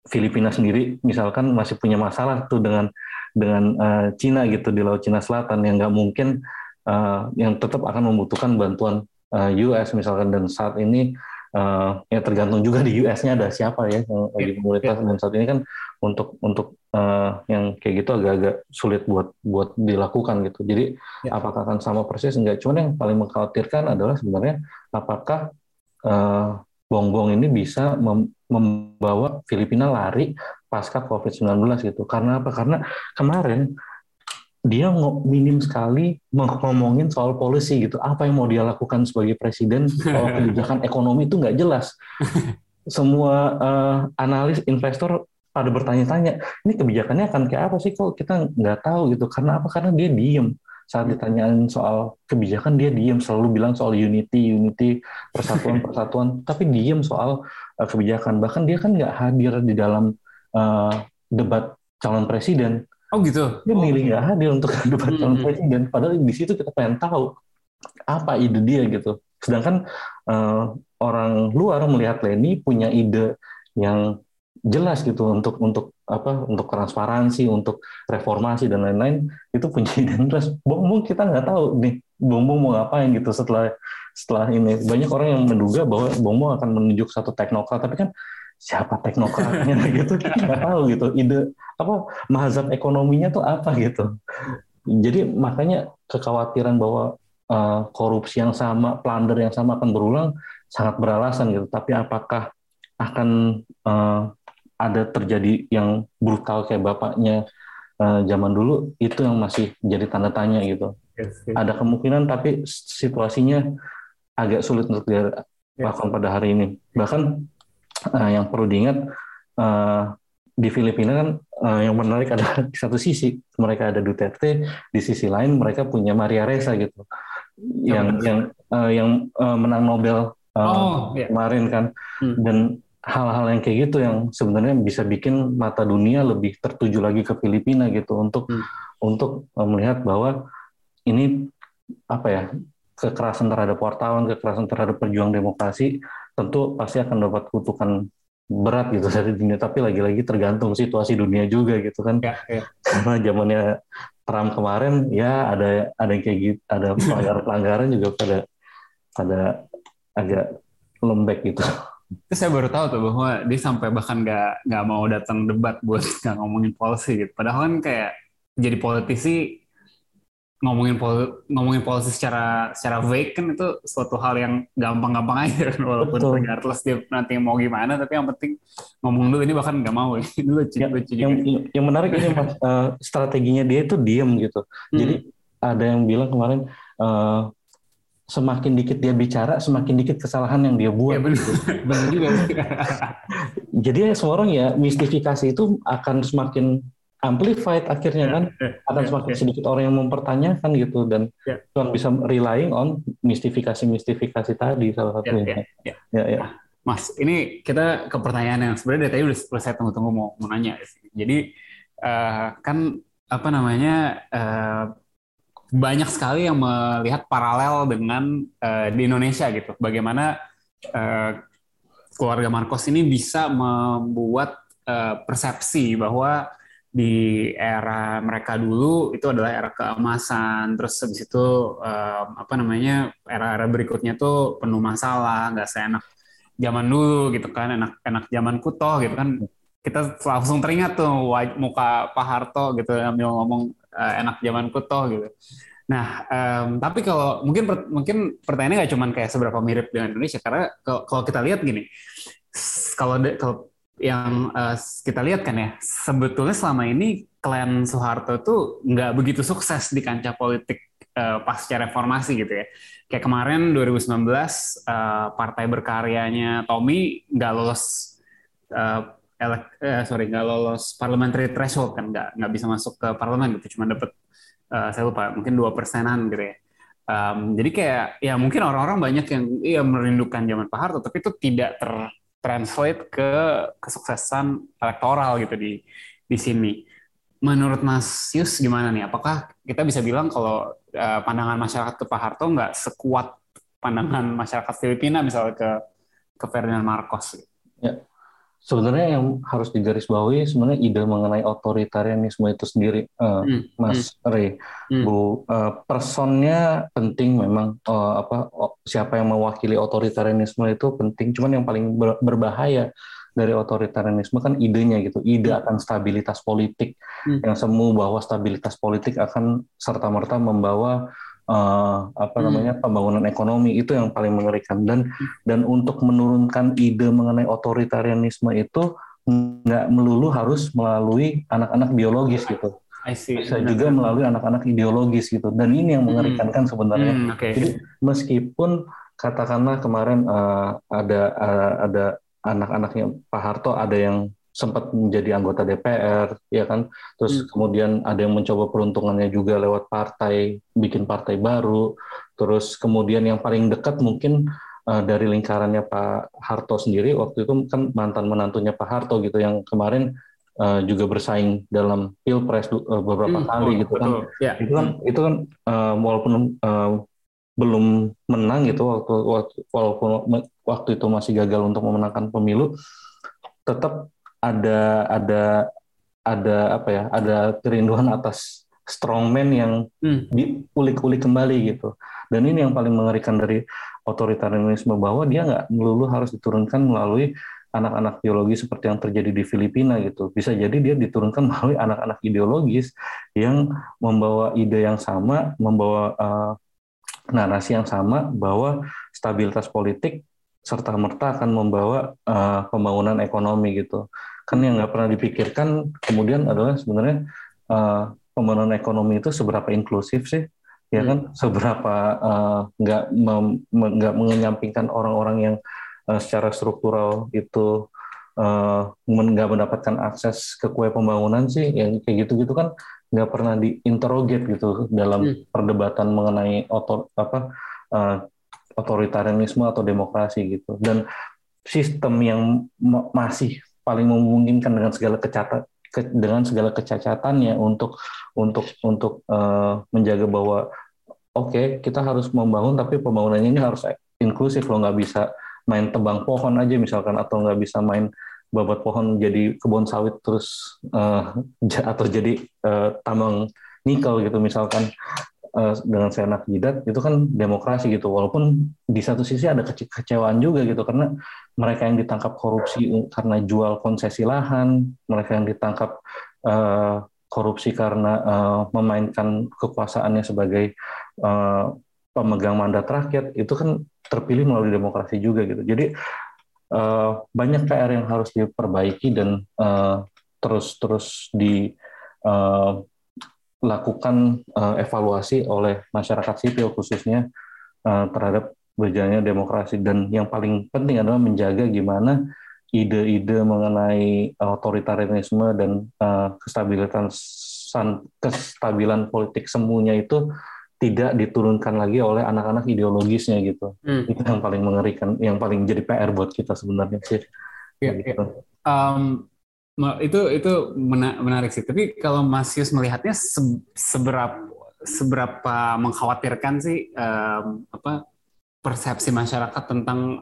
S2: Filipina sendiri misalkan masih punya masalah tuh dengan dengan uh, Cina gitu di Laut Cina Selatan yang nggak mungkin uh, yang tetap akan membutuhkan bantuan uh, US misalkan dan saat ini uh, ya tergantung juga di US-nya ada siapa ya yang lagi pemerintah yeah. dan saat ini kan untuk untuk uh, yang kayak gitu agak-agak sulit buat buat dilakukan gitu jadi yeah. apakah akan sama persis enggak cuman yang paling mengkhawatirkan adalah sebenarnya apakah uh, Bongbong ini bisa mem membawa Filipina lari pasca COVID-19 gitu. Karena apa? Karena kemarin dia minim sekali ngomongin soal polisi gitu. Apa yang mau dia lakukan sebagai presiden kalau [laughs] kebijakan ekonomi itu nggak jelas. [laughs] Semua uh, analis investor pada bertanya-tanya, ini kebijakannya akan kayak apa sih? Kok kita nggak tahu gitu. Karena apa? Karena dia diem. Saat ditanyain soal kebijakan dia diem. Selalu bilang soal unity unity persatuan [laughs] persatuan. Tapi diem soal uh, kebijakan. Bahkan dia kan nggak hadir di dalam uh, debat calon presiden.
S1: Oh gitu?
S2: Dia milih nggak hadir untuk [laughs] debat calon hmm. presiden. Padahal di situ kita pengen tahu apa ide dia gitu. Sedangkan uh, orang luar melihat Leni punya ide yang jelas gitu untuk untuk apa untuk transparansi untuk reformasi dan lain-lain itu punya identitas bongbong kita nggak tahu nih bongbong mau ngapain gitu setelah setelah ini. Banyak orang yang menduga bahwa bongbong akan menunjuk satu teknokrat tapi kan siapa teknokratnya [laughs] gitu? Kita nggak tahu gitu. Ide apa mazhab ekonominya tuh apa gitu? Jadi makanya kekhawatiran bahwa uh, korupsi yang sama plunder yang sama akan berulang sangat beralasan gitu. Tapi apakah akan uh, ada terjadi yang brutal kayak bapaknya uh, zaman dulu itu yang masih jadi tanda tanya gitu. Yes, yes. Ada kemungkinan tapi situasinya agak sulit untuk dilakukan yes. pada hari ini. Bahkan uh, yang perlu diingat uh, di Filipina kan uh, yang menarik adalah [laughs] di satu sisi mereka ada Duterte, di sisi lain mereka punya Maria Ressa gitu, yang yang uh, yang uh, menang Nobel uh, oh, yeah. kemarin kan, hmm. dan hal-hal yang kayak gitu yang sebenarnya bisa bikin mata dunia lebih tertuju lagi ke Filipina gitu untuk hmm. untuk melihat bahwa ini apa ya kekerasan terhadap wartawan, kekerasan terhadap perjuang demokrasi tentu pasti akan dapat kutukan berat gitu [laughs] dari dunia tapi lagi-lagi tergantung situasi dunia juga gitu kan ya, ya. karena zamannya Trump kemarin ya ada ada yang kayak gitu ada pelanggaran pelanggaran juga pada pada agak lembek gitu
S1: itu saya baru tahu tuh bahwa dia sampai bahkan nggak nggak mau datang debat buat [laughs] nggak ngomongin polisi gitu padahal kan kayak jadi politisi ngomongin pol ngomongin polisi secara secara vague kan itu suatu hal yang gampang-gampang [laughs] aja kan walaupun Betul. regardless dia nanti mau gimana tapi yang penting ngomong dulu ini bahkan nggak mau itu lucu,
S2: ya, lucu yang, yang menarik ini mas uh, [laughs] strateginya dia itu diem gitu hmm. jadi ada yang bilang kemarin uh, semakin dikit dia bicara semakin dikit kesalahan yang dia buat ya, benar. Gitu. [laughs] benar juga [laughs] jadi semua orang ya mistifikasi itu akan semakin amplified akhirnya yeah, kan yeah, akan yeah, semakin yeah. sedikit orang yang mempertanyakan gitu dan yeah. cuma bisa relying on mistifikasi-mistifikasi tadi salah satunya. Yeah, yeah.
S1: Ya, ya. Mas, ini kita ke pertanyaan yang sebenarnya dari tadi udah selesai tunggu-tunggu mau, mau nanya. Jadi uh, kan apa namanya uh, banyak sekali yang melihat paralel dengan uh, di Indonesia gitu. Bagaimana uh, keluarga Marcos ini bisa membuat uh, persepsi bahwa di era mereka dulu itu adalah era keemasan terus habis itu um, apa namanya era-era berikutnya tuh penuh masalah nggak seenak zaman dulu gitu kan enak-enak zaman kuto gitu kan kita langsung teringat tuh muka Pak Harto gitu ambil ngomong uh, enak zaman kuto gitu nah um, tapi kalau mungkin per, mungkin pertanyaannya nggak cuma kayak seberapa mirip dengan Indonesia karena kalau kita lihat gini kalau kalau yang uh, kita lihat kan ya, sebetulnya selama ini klan Soeharto itu nggak begitu sukses di kancah politik uh, pasca reformasi gitu ya. Kayak kemarin 2019 uh, eh, partai berkaryanya Tommy nggak lolos elek, uh, sorry nggak lolos parliamentary threshold kan nggak nggak bisa masuk ke parlemen gitu cuma dapat uh, saya lupa mungkin dua persenan gitu ya. Um, jadi kayak ya mungkin orang-orang banyak yang iya merindukan zaman Pak Harto tapi itu tidak ter translate ke kesuksesan elektoral gitu di di sini. Menurut Mas Yus gimana nih? Apakah kita bisa bilang kalau uh, pandangan masyarakat ke Pak Harto nggak sekuat pandangan masyarakat Filipina misalnya ke ke Ferdinand Marcos?
S2: Ya, sebenarnya yang harus digarisbawahi sebenarnya ide mengenai otoritarianisme itu sendiri, uh, hmm. Mas hmm. Ray, hmm. Bu, uh, personnya penting memang uh, apa siapa yang mewakili otoritarianisme itu penting. Cuman yang paling ber berbahaya dari otoritarianisme kan idenya gitu, ide hmm. akan stabilitas politik hmm. yang semu bahwa stabilitas politik akan serta merta membawa uh, apa hmm. namanya pembangunan ekonomi itu yang paling mengerikan dan hmm. dan untuk menurunkan ide mengenai otoritarianisme itu nggak melulu harus melalui anak-anak biologis gitu. Bisa juga melalui anak-anak ideologis gitu. Dan ini yang mengerikan kan sebenarnya. Hmm, okay. Jadi meskipun katakanlah kemarin uh, ada uh, ada anak-anaknya Pak Harto ada yang sempat menjadi anggota DPR, ya kan. Terus hmm. kemudian ada yang mencoba peruntungannya juga lewat partai, bikin partai baru. Terus kemudian yang paling dekat mungkin uh, dari lingkarannya Pak Harto sendiri waktu itu kan mantan menantunya Pak Harto gitu yang kemarin uh, juga bersaing dalam pilpres uh, beberapa hmm, kali oh, gitu kan. Ya. Itu kan itu kan uh, walaupun uh, belum menang gitu waktu, waktu walaupun waktu itu masih gagal untuk memenangkan pemilu tetap ada ada ada apa ya ada kerinduan atas strongman yang hmm. diulik-ulik kembali gitu dan ini yang paling mengerikan dari otoritarianisme bahwa dia nggak melulu harus diturunkan melalui anak-anak biologi seperti yang terjadi di Filipina gitu bisa jadi dia diturunkan [laughs] melalui anak-anak ideologis yang membawa ide yang sama membawa uh, narasi yang sama bahwa stabilitas politik serta merta akan membawa uh, pembangunan ekonomi gitu. Kan yang nggak pernah dipikirkan kemudian adalah sebenarnya uh, pembangunan ekonomi itu seberapa inklusif sih, ya kan? Hmm. Seberapa uh, nggak nggak menyampingkan orang-orang yang uh, secara struktural itu uh, nggak mendapatkan akses ke kue pembangunan sih yang kayak gitu-gitu kan nggak pernah diinterogate gitu dalam hmm. perdebatan mengenai otor apa uh, otoritarianisme atau demokrasi gitu. Dan sistem yang masih paling memungkinkan dengan segala kecatat ke, dengan segala kecacatannya untuk untuk untuk uh, menjaga bahwa oke okay, kita harus membangun tapi pembangunannya ini harus inklusif loh. Nggak bisa main tebang pohon aja misalkan atau nggak bisa main babat pohon jadi kebun sawit terus [laughs] uh, atau jadi uh, tambang nikel gitu misalkan uh, dengan seenak jidat itu kan demokrasi gitu. Walaupun di satu sisi ada kecewaan juga gitu karena mereka yang ditangkap korupsi karena jual konsesi lahan mereka yang ditangkap uh, korupsi karena uh, memainkan kekuasaannya sebagai pemegang mandat rakyat itu kan terpilih melalui demokrasi juga gitu. Jadi banyak PR yang harus diperbaiki dan terus terus di lakukan uh, evaluasi oleh masyarakat sipil khususnya uh, terhadap berjalannya demokrasi dan yang paling penting adalah menjaga gimana ide-ide mengenai otoritarianisme dan uh, kestabilan kestabilan politik semuanya itu tidak diturunkan lagi oleh anak-anak ideologisnya gitu. Hmm. Itu yang paling mengerikan, yang paling jadi PR buat kita sebenarnya sih.
S1: Ya, gitu. ya. Um, itu itu menarik sih. Tapi kalau Mas Yus melihatnya seberapa seberapa mengkhawatirkan sih um, apa persepsi masyarakat tentang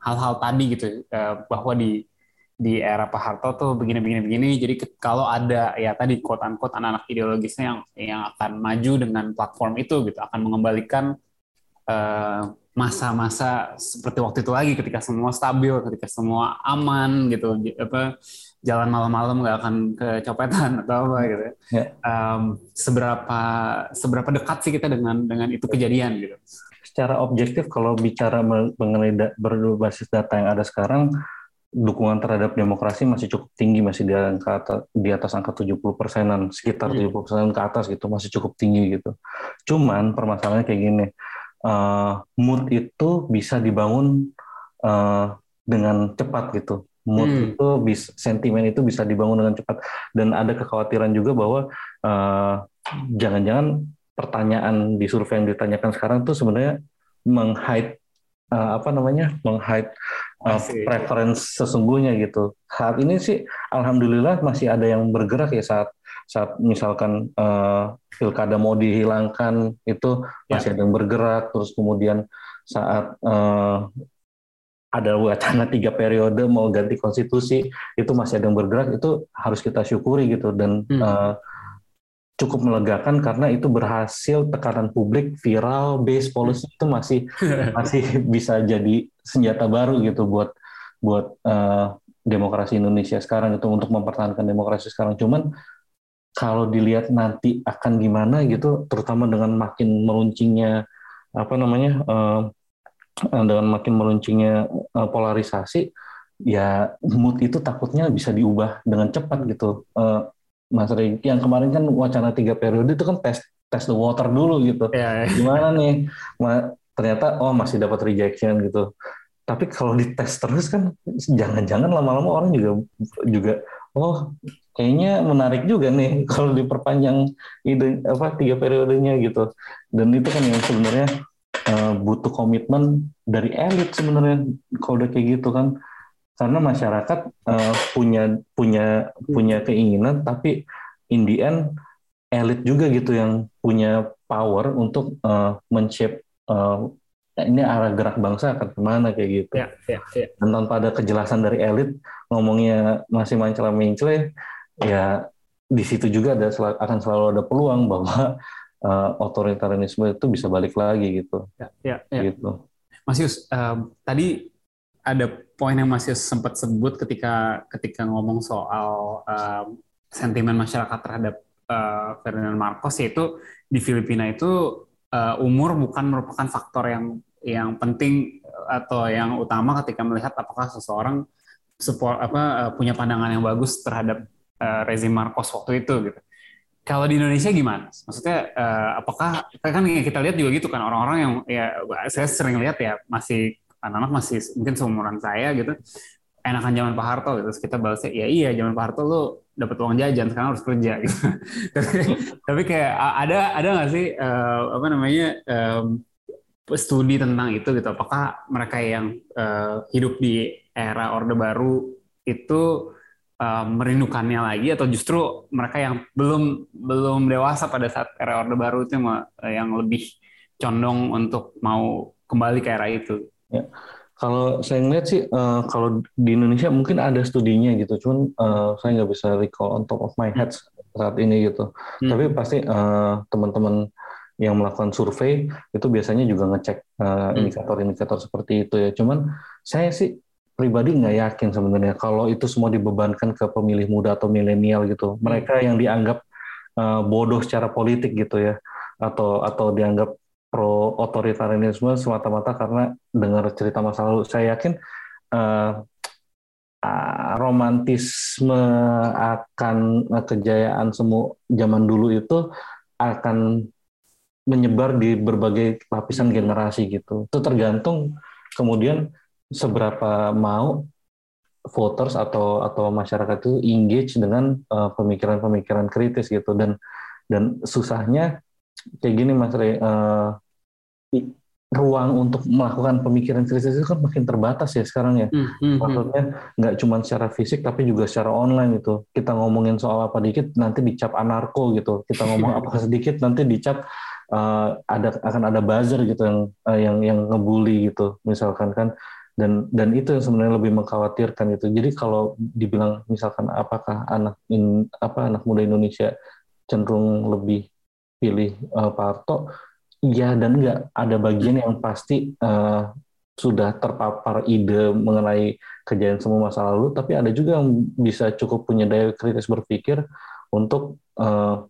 S1: hal-hal um, tadi gitu uh, bahwa di di era Pak Harto tuh begini begini begini. Jadi kalau ada ya tadi quote unquote anak-anak ideologisnya yang yang akan maju dengan platform itu gitu akan mengembalikan uh, masa-masa seperti waktu itu lagi ketika semua stabil, ketika semua aman gitu, apa jalan malam-malam nggak akan kecopetan [laughs] atau apa gitu. Ya. Um, seberapa seberapa dekat sih kita dengan dengan itu kejadian gitu?
S2: Secara objektif kalau bicara mengenai da, berbasis data yang ada sekarang, dukungan terhadap demokrasi masih cukup tinggi, masih di angka di atas angka 70 persenan, sekitar hmm. 70 persenan ke atas gitu, masih cukup tinggi gitu. Cuman permasalahannya kayak gini uh, mood itu bisa dibangun uh, dengan cepat gitu. Mood hmm. itu bisa, sentimen itu bisa dibangun dengan cepat dan ada kekhawatiran juga bahwa uh, jangan-jangan pertanyaan di survei yang ditanyakan sekarang tuh sebenarnya menghide uh, apa namanya menghide uh, preference sesungguhnya gitu. Saat ini sih alhamdulillah masih ada yang bergerak ya saat saat misalkan uh, pilkada mau dihilangkan itu ya. masih ada yang bergerak terus kemudian saat uh, ada wacana tiga periode mau ganti konstitusi itu masih ada yang bergerak itu harus kita syukuri gitu dan hmm. uh, cukup melegakan karena itu berhasil tekanan publik viral base policy itu masih [laughs] masih bisa jadi senjata baru gitu buat buat uh, demokrasi Indonesia sekarang itu untuk mempertahankan demokrasi sekarang cuman kalau dilihat nanti akan gimana gitu, terutama dengan makin meruncingnya apa namanya uh, dengan makin meruncingnya uh, polarisasi, ya mood itu takutnya bisa diubah dengan cepat gitu. Uh, Mas Rey, yang kemarin kan wacana tiga periode itu kan tes tes the water dulu gitu. Ya, ya. Gimana nih? Ma, ternyata oh masih dapat rejection gitu. Tapi kalau dites terus kan jangan-jangan lama-lama orang juga juga oh kayaknya menarik juga nih [laughs] kalau diperpanjang ide apa tiga periodenya gitu dan itu kan yang sebenarnya uh, butuh komitmen dari elit sebenarnya kalau udah kayak gitu kan karena masyarakat uh, punya punya punya keinginan tapi in the end elit juga gitu yang punya power untuk uh, men-shape uh, ini arah gerak bangsa akan ke mana kayak gitu. Ya, ya, ya. Dan tanpa ada kejelasan dari elit ngomongnya masih mancala-mincle ya di situ juga ada akan selalu ada peluang bahwa uh, otoritarianisme itu bisa balik lagi gitu. Ya, ya, ya. gitu.
S1: Mas Yus, um, tadi ada poin yang Mas Yus sempat sebut ketika ketika ngomong soal um, sentimen masyarakat terhadap uh, Ferdinand Marcos yaitu di Filipina itu uh, umur bukan merupakan faktor yang yang penting atau yang utama ketika melihat apakah seseorang support apa uh, punya pandangan yang bagus terhadap uh, rezim Marcos waktu itu gitu. Kalau di Indonesia gimana? Maksudnya uh, apakah kan kita lihat juga gitu kan orang-orang yang ya saya sering lihat ya masih anak-anak masih mungkin seumuran saya gitu enakan zaman Pak Harto gitu. Terus kita balasnya ya iya zaman Pak Harto lu dapat uang jajan sekarang harus kerja [laughs] gitu. tapi, tapi kayak ada ada nggak sih uh, apa namanya um, studi tentang itu gitu. Apakah mereka yang uh, hidup di era Orde Baru itu uh, merindukannya lagi atau justru mereka yang belum belum dewasa pada saat era Orde Baru itu yang, yang lebih condong untuk mau kembali ke era itu?
S2: Ya. Kalau saya ngeliat sih, uh, kalau di Indonesia mungkin ada studinya gitu, cuman uh, saya nggak bisa recall on top of my head saat ini gitu. Hmm. Tapi pasti uh, teman-teman yang melakukan survei itu biasanya juga ngecek indikator-indikator uh, seperti itu ya. Cuman saya sih pribadi nggak yakin sebenarnya kalau itu semua dibebankan ke pemilih muda atau milenial gitu. Hmm. Mereka yang dianggap uh, bodoh secara politik gitu ya, atau atau dianggap pro otoritarianisme semata-mata karena dengar cerita masa lalu. Saya yakin uh, uh, romantisme akan kejayaan semua zaman dulu itu akan menyebar di berbagai lapisan generasi gitu. Itu tergantung kemudian seberapa mau voters atau atau masyarakat itu engage dengan eh, pemikiran-pemikiran uh, kritis gitu dan dan susahnya kayak gini Mas Rey, uh, ruang untuk melakukan pemikiran kritis itu kan makin terbatas ya sekarang ya. Mm -hmm. Maksudnya nggak cuma secara fisik tapi juga secara online gitu. Kita ngomongin soal apa dikit nanti dicap anarko gitu. Kita ngomong apa sedikit nanti dicap uh, ada akan ada buzzer gitu yang uh, yang yang ngebully gitu misalkan kan dan dan itu yang sebenarnya lebih mengkhawatirkan itu. Jadi kalau dibilang misalkan apakah anak in, apa anak muda Indonesia cenderung lebih pilih uh, Harto, iya dan enggak. Ada bagian yang pasti uh, sudah terpapar ide mengenai kejadian semua masa lalu, tapi ada juga yang bisa cukup punya daya kritis berpikir untuk uh,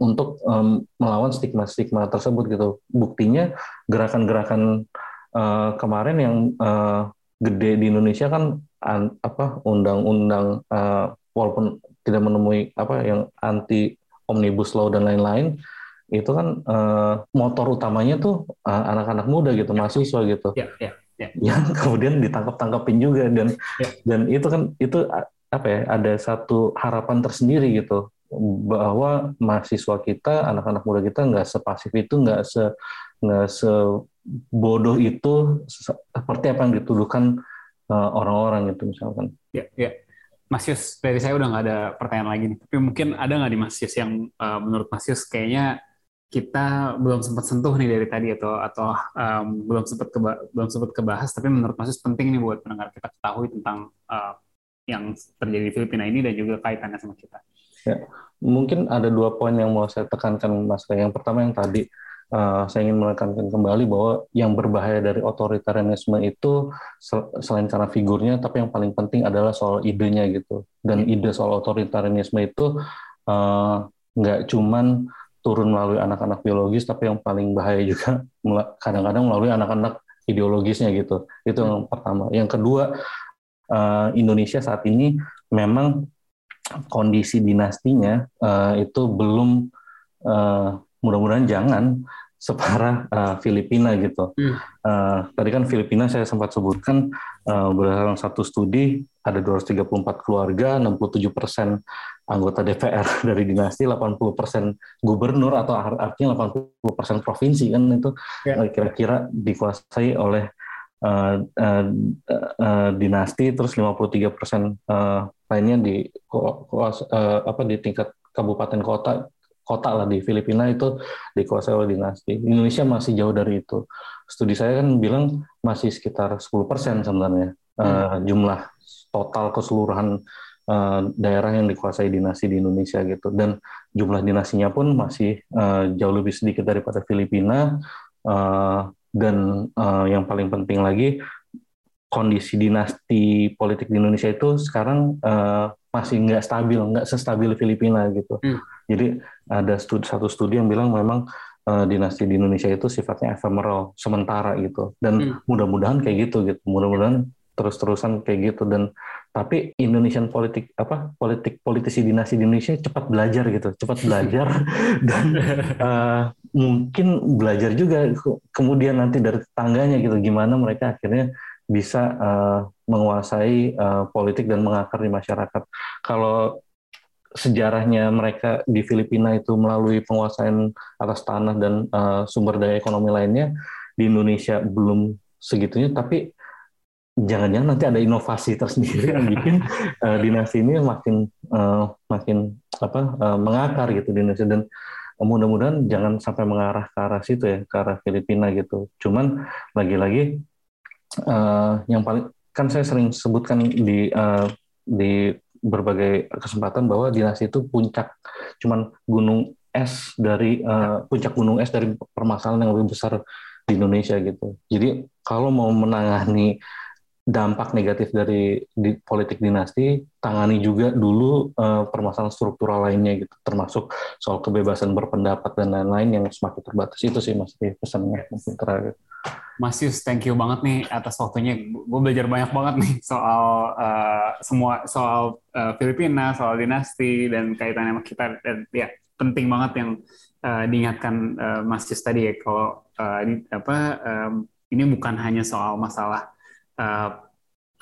S2: untuk um, melawan stigma-stigma tersebut gitu. Buktinya gerakan-gerakan uh, kemarin yang uh, gede di Indonesia kan an, apa undang-undang uh, walaupun tidak menemui apa yang anti omnibus law dan lain-lain itu kan uh, motor utamanya tuh uh, anak-anak muda gitu mahasiswa gitu ya, ya, ya. yang [laughs] kemudian ditangkap-tangkapin juga dan ya. dan itu kan itu apa ya ada satu harapan tersendiri gitu bahwa mahasiswa kita anak-anak muda kita nggak sepasif itu nggak se nggak sebodoh itu seperti apa yang dituduhkan orang-orang uh, itu misalkan
S1: ya ya Mas Yus, dari saya udah nggak ada pertanyaan lagi nih. Tapi mungkin ada nggak di Mas Yus yang uh, menurut Mas Yus kayaknya kita belum sempat sentuh nih dari tadi atau atau um, belum sempat keba belum sempat kebahas. Tapi menurut Mas Yus penting nih buat pendengar kita ketahui tentang uh, yang terjadi di Filipina ini dan juga kaitannya sama kita.
S2: Ya, mungkin ada dua poin yang mau saya tekankan Mas. Yang pertama yang tadi uh, saya ingin menekankan kembali bahwa yang berbahaya dari otoritarianisme itu selain karena figurnya, tapi yang paling penting adalah soal idenya gitu. Dan ide soal otoritarianisme itu uh, nggak cuman turun melalui anak-anak biologis, tapi yang paling bahaya juga [laughs] kadang-kadang melalui anak-anak ideologisnya gitu. Itu yang pertama. Yang kedua, uh, Indonesia saat ini memang kondisi dinastinya uh, itu belum uh, mudah-mudahan jangan separah uh, Filipina gitu. Hmm. Uh, tadi kan Filipina saya sempat sebutkan uh, berdasarkan satu studi ada 234 keluarga, 67 persen anggota DPR [laughs] dari dinasti, 80 persen gubernur atau artinya 80 persen provinsi kan itu ya. kira-kira dikuasai oleh uh, uh, uh, dinasti, terus 53 persen uh, lainnya di uh, apa di tingkat kabupaten kota kota lah di Filipina itu dikuasai oleh dinasti. Indonesia masih jauh dari itu. Studi saya kan bilang masih sekitar 10% sebenarnya hmm. uh, jumlah total keseluruhan uh, daerah yang dikuasai dinasti di Indonesia gitu. Dan jumlah dinastinya pun masih uh, jauh lebih sedikit daripada Filipina. Uh, dan uh, yang paling penting lagi kondisi dinasti politik di Indonesia itu sekarang uh, masih nggak stabil, nggak sestabil Filipina gitu. Hmm. Jadi ada studi, satu studi yang bilang memang uh, dinasti di Indonesia itu sifatnya ephemeral, sementara gitu. Dan hmm. mudah-mudahan kayak gitu gitu. Mudah-mudahan terus-terusan kayak gitu dan tapi Indonesian politik apa politik politisi dinasti di Indonesia cepat belajar gitu cepat [laughs] belajar dan uh, mungkin belajar juga kemudian nanti dari tangganya gitu gimana mereka akhirnya bisa uh, menguasai uh, politik dan mengakar di masyarakat. Kalau sejarahnya mereka di Filipina itu melalui penguasaan atas tanah dan uh, sumber daya ekonomi lainnya di Indonesia belum segitunya. Tapi jangan-jangan nanti ada inovasi tersendiri yang bikin uh, [laughs] dinasti ini makin uh, makin apa uh, mengakar gitu di Indonesia. Dan mudah-mudahan jangan sampai mengarah ke arah situ ya ke arah Filipina gitu. Cuman lagi-lagi uh, yang paling kan saya sering sebutkan di uh, di berbagai kesempatan bahwa dinasti itu puncak cuman gunung es dari uh, puncak gunung es dari permasalahan yang lebih besar di Indonesia gitu. Jadi kalau mau menangani dampak negatif dari di, politik dinasti, tangani juga dulu uh, permasalahan struktural lainnya gitu, termasuk soal kebebasan berpendapat dan lain-lain yang semakin terbatas itu sih mas pesannya mungkin terakhir.
S1: Mas Yus, thank you banget nih atas waktunya. Gue belajar banyak banget nih soal uh, semua soal uh, Filipina, soal dinasti dan kaitannya sama kita dan ya penting banget yang uh, diingatkan uh, Mas Yus tadi ya kalau uh, apa um, ini bukan hanya soal masalah uh,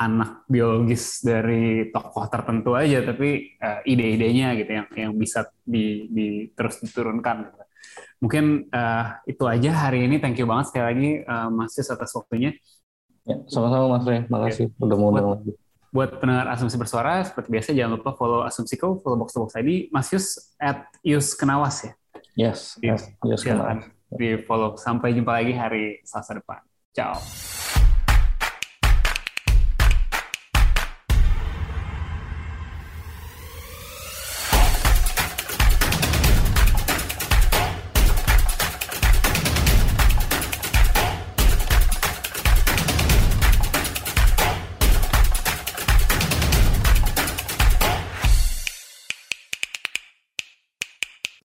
S1: anak biologis dari tokoh tertentu aja, tapi uh, ide-idenya gitu yang yang bisa di, di terus diturunkan. Gitu. Mungkin uh, itu aja hari ini. Thank you banget sekali lagi uh, Mas Yus atas waktunya.
S2: Ya, sama-sama Mas Rey. Makasih ya. udah mau undang lagi.
S1: Buat pendengar Asumsi Bersuara, seperti biasa jangan lupa follow Asumsiko, follow Box to Box ID, Mas Yus at Yus Kenawas ya.
S2: Yes, yes,
S1: Yus Kenawas. Di follow. Sampai jumpa lagi hari Selasa depan. Ciao.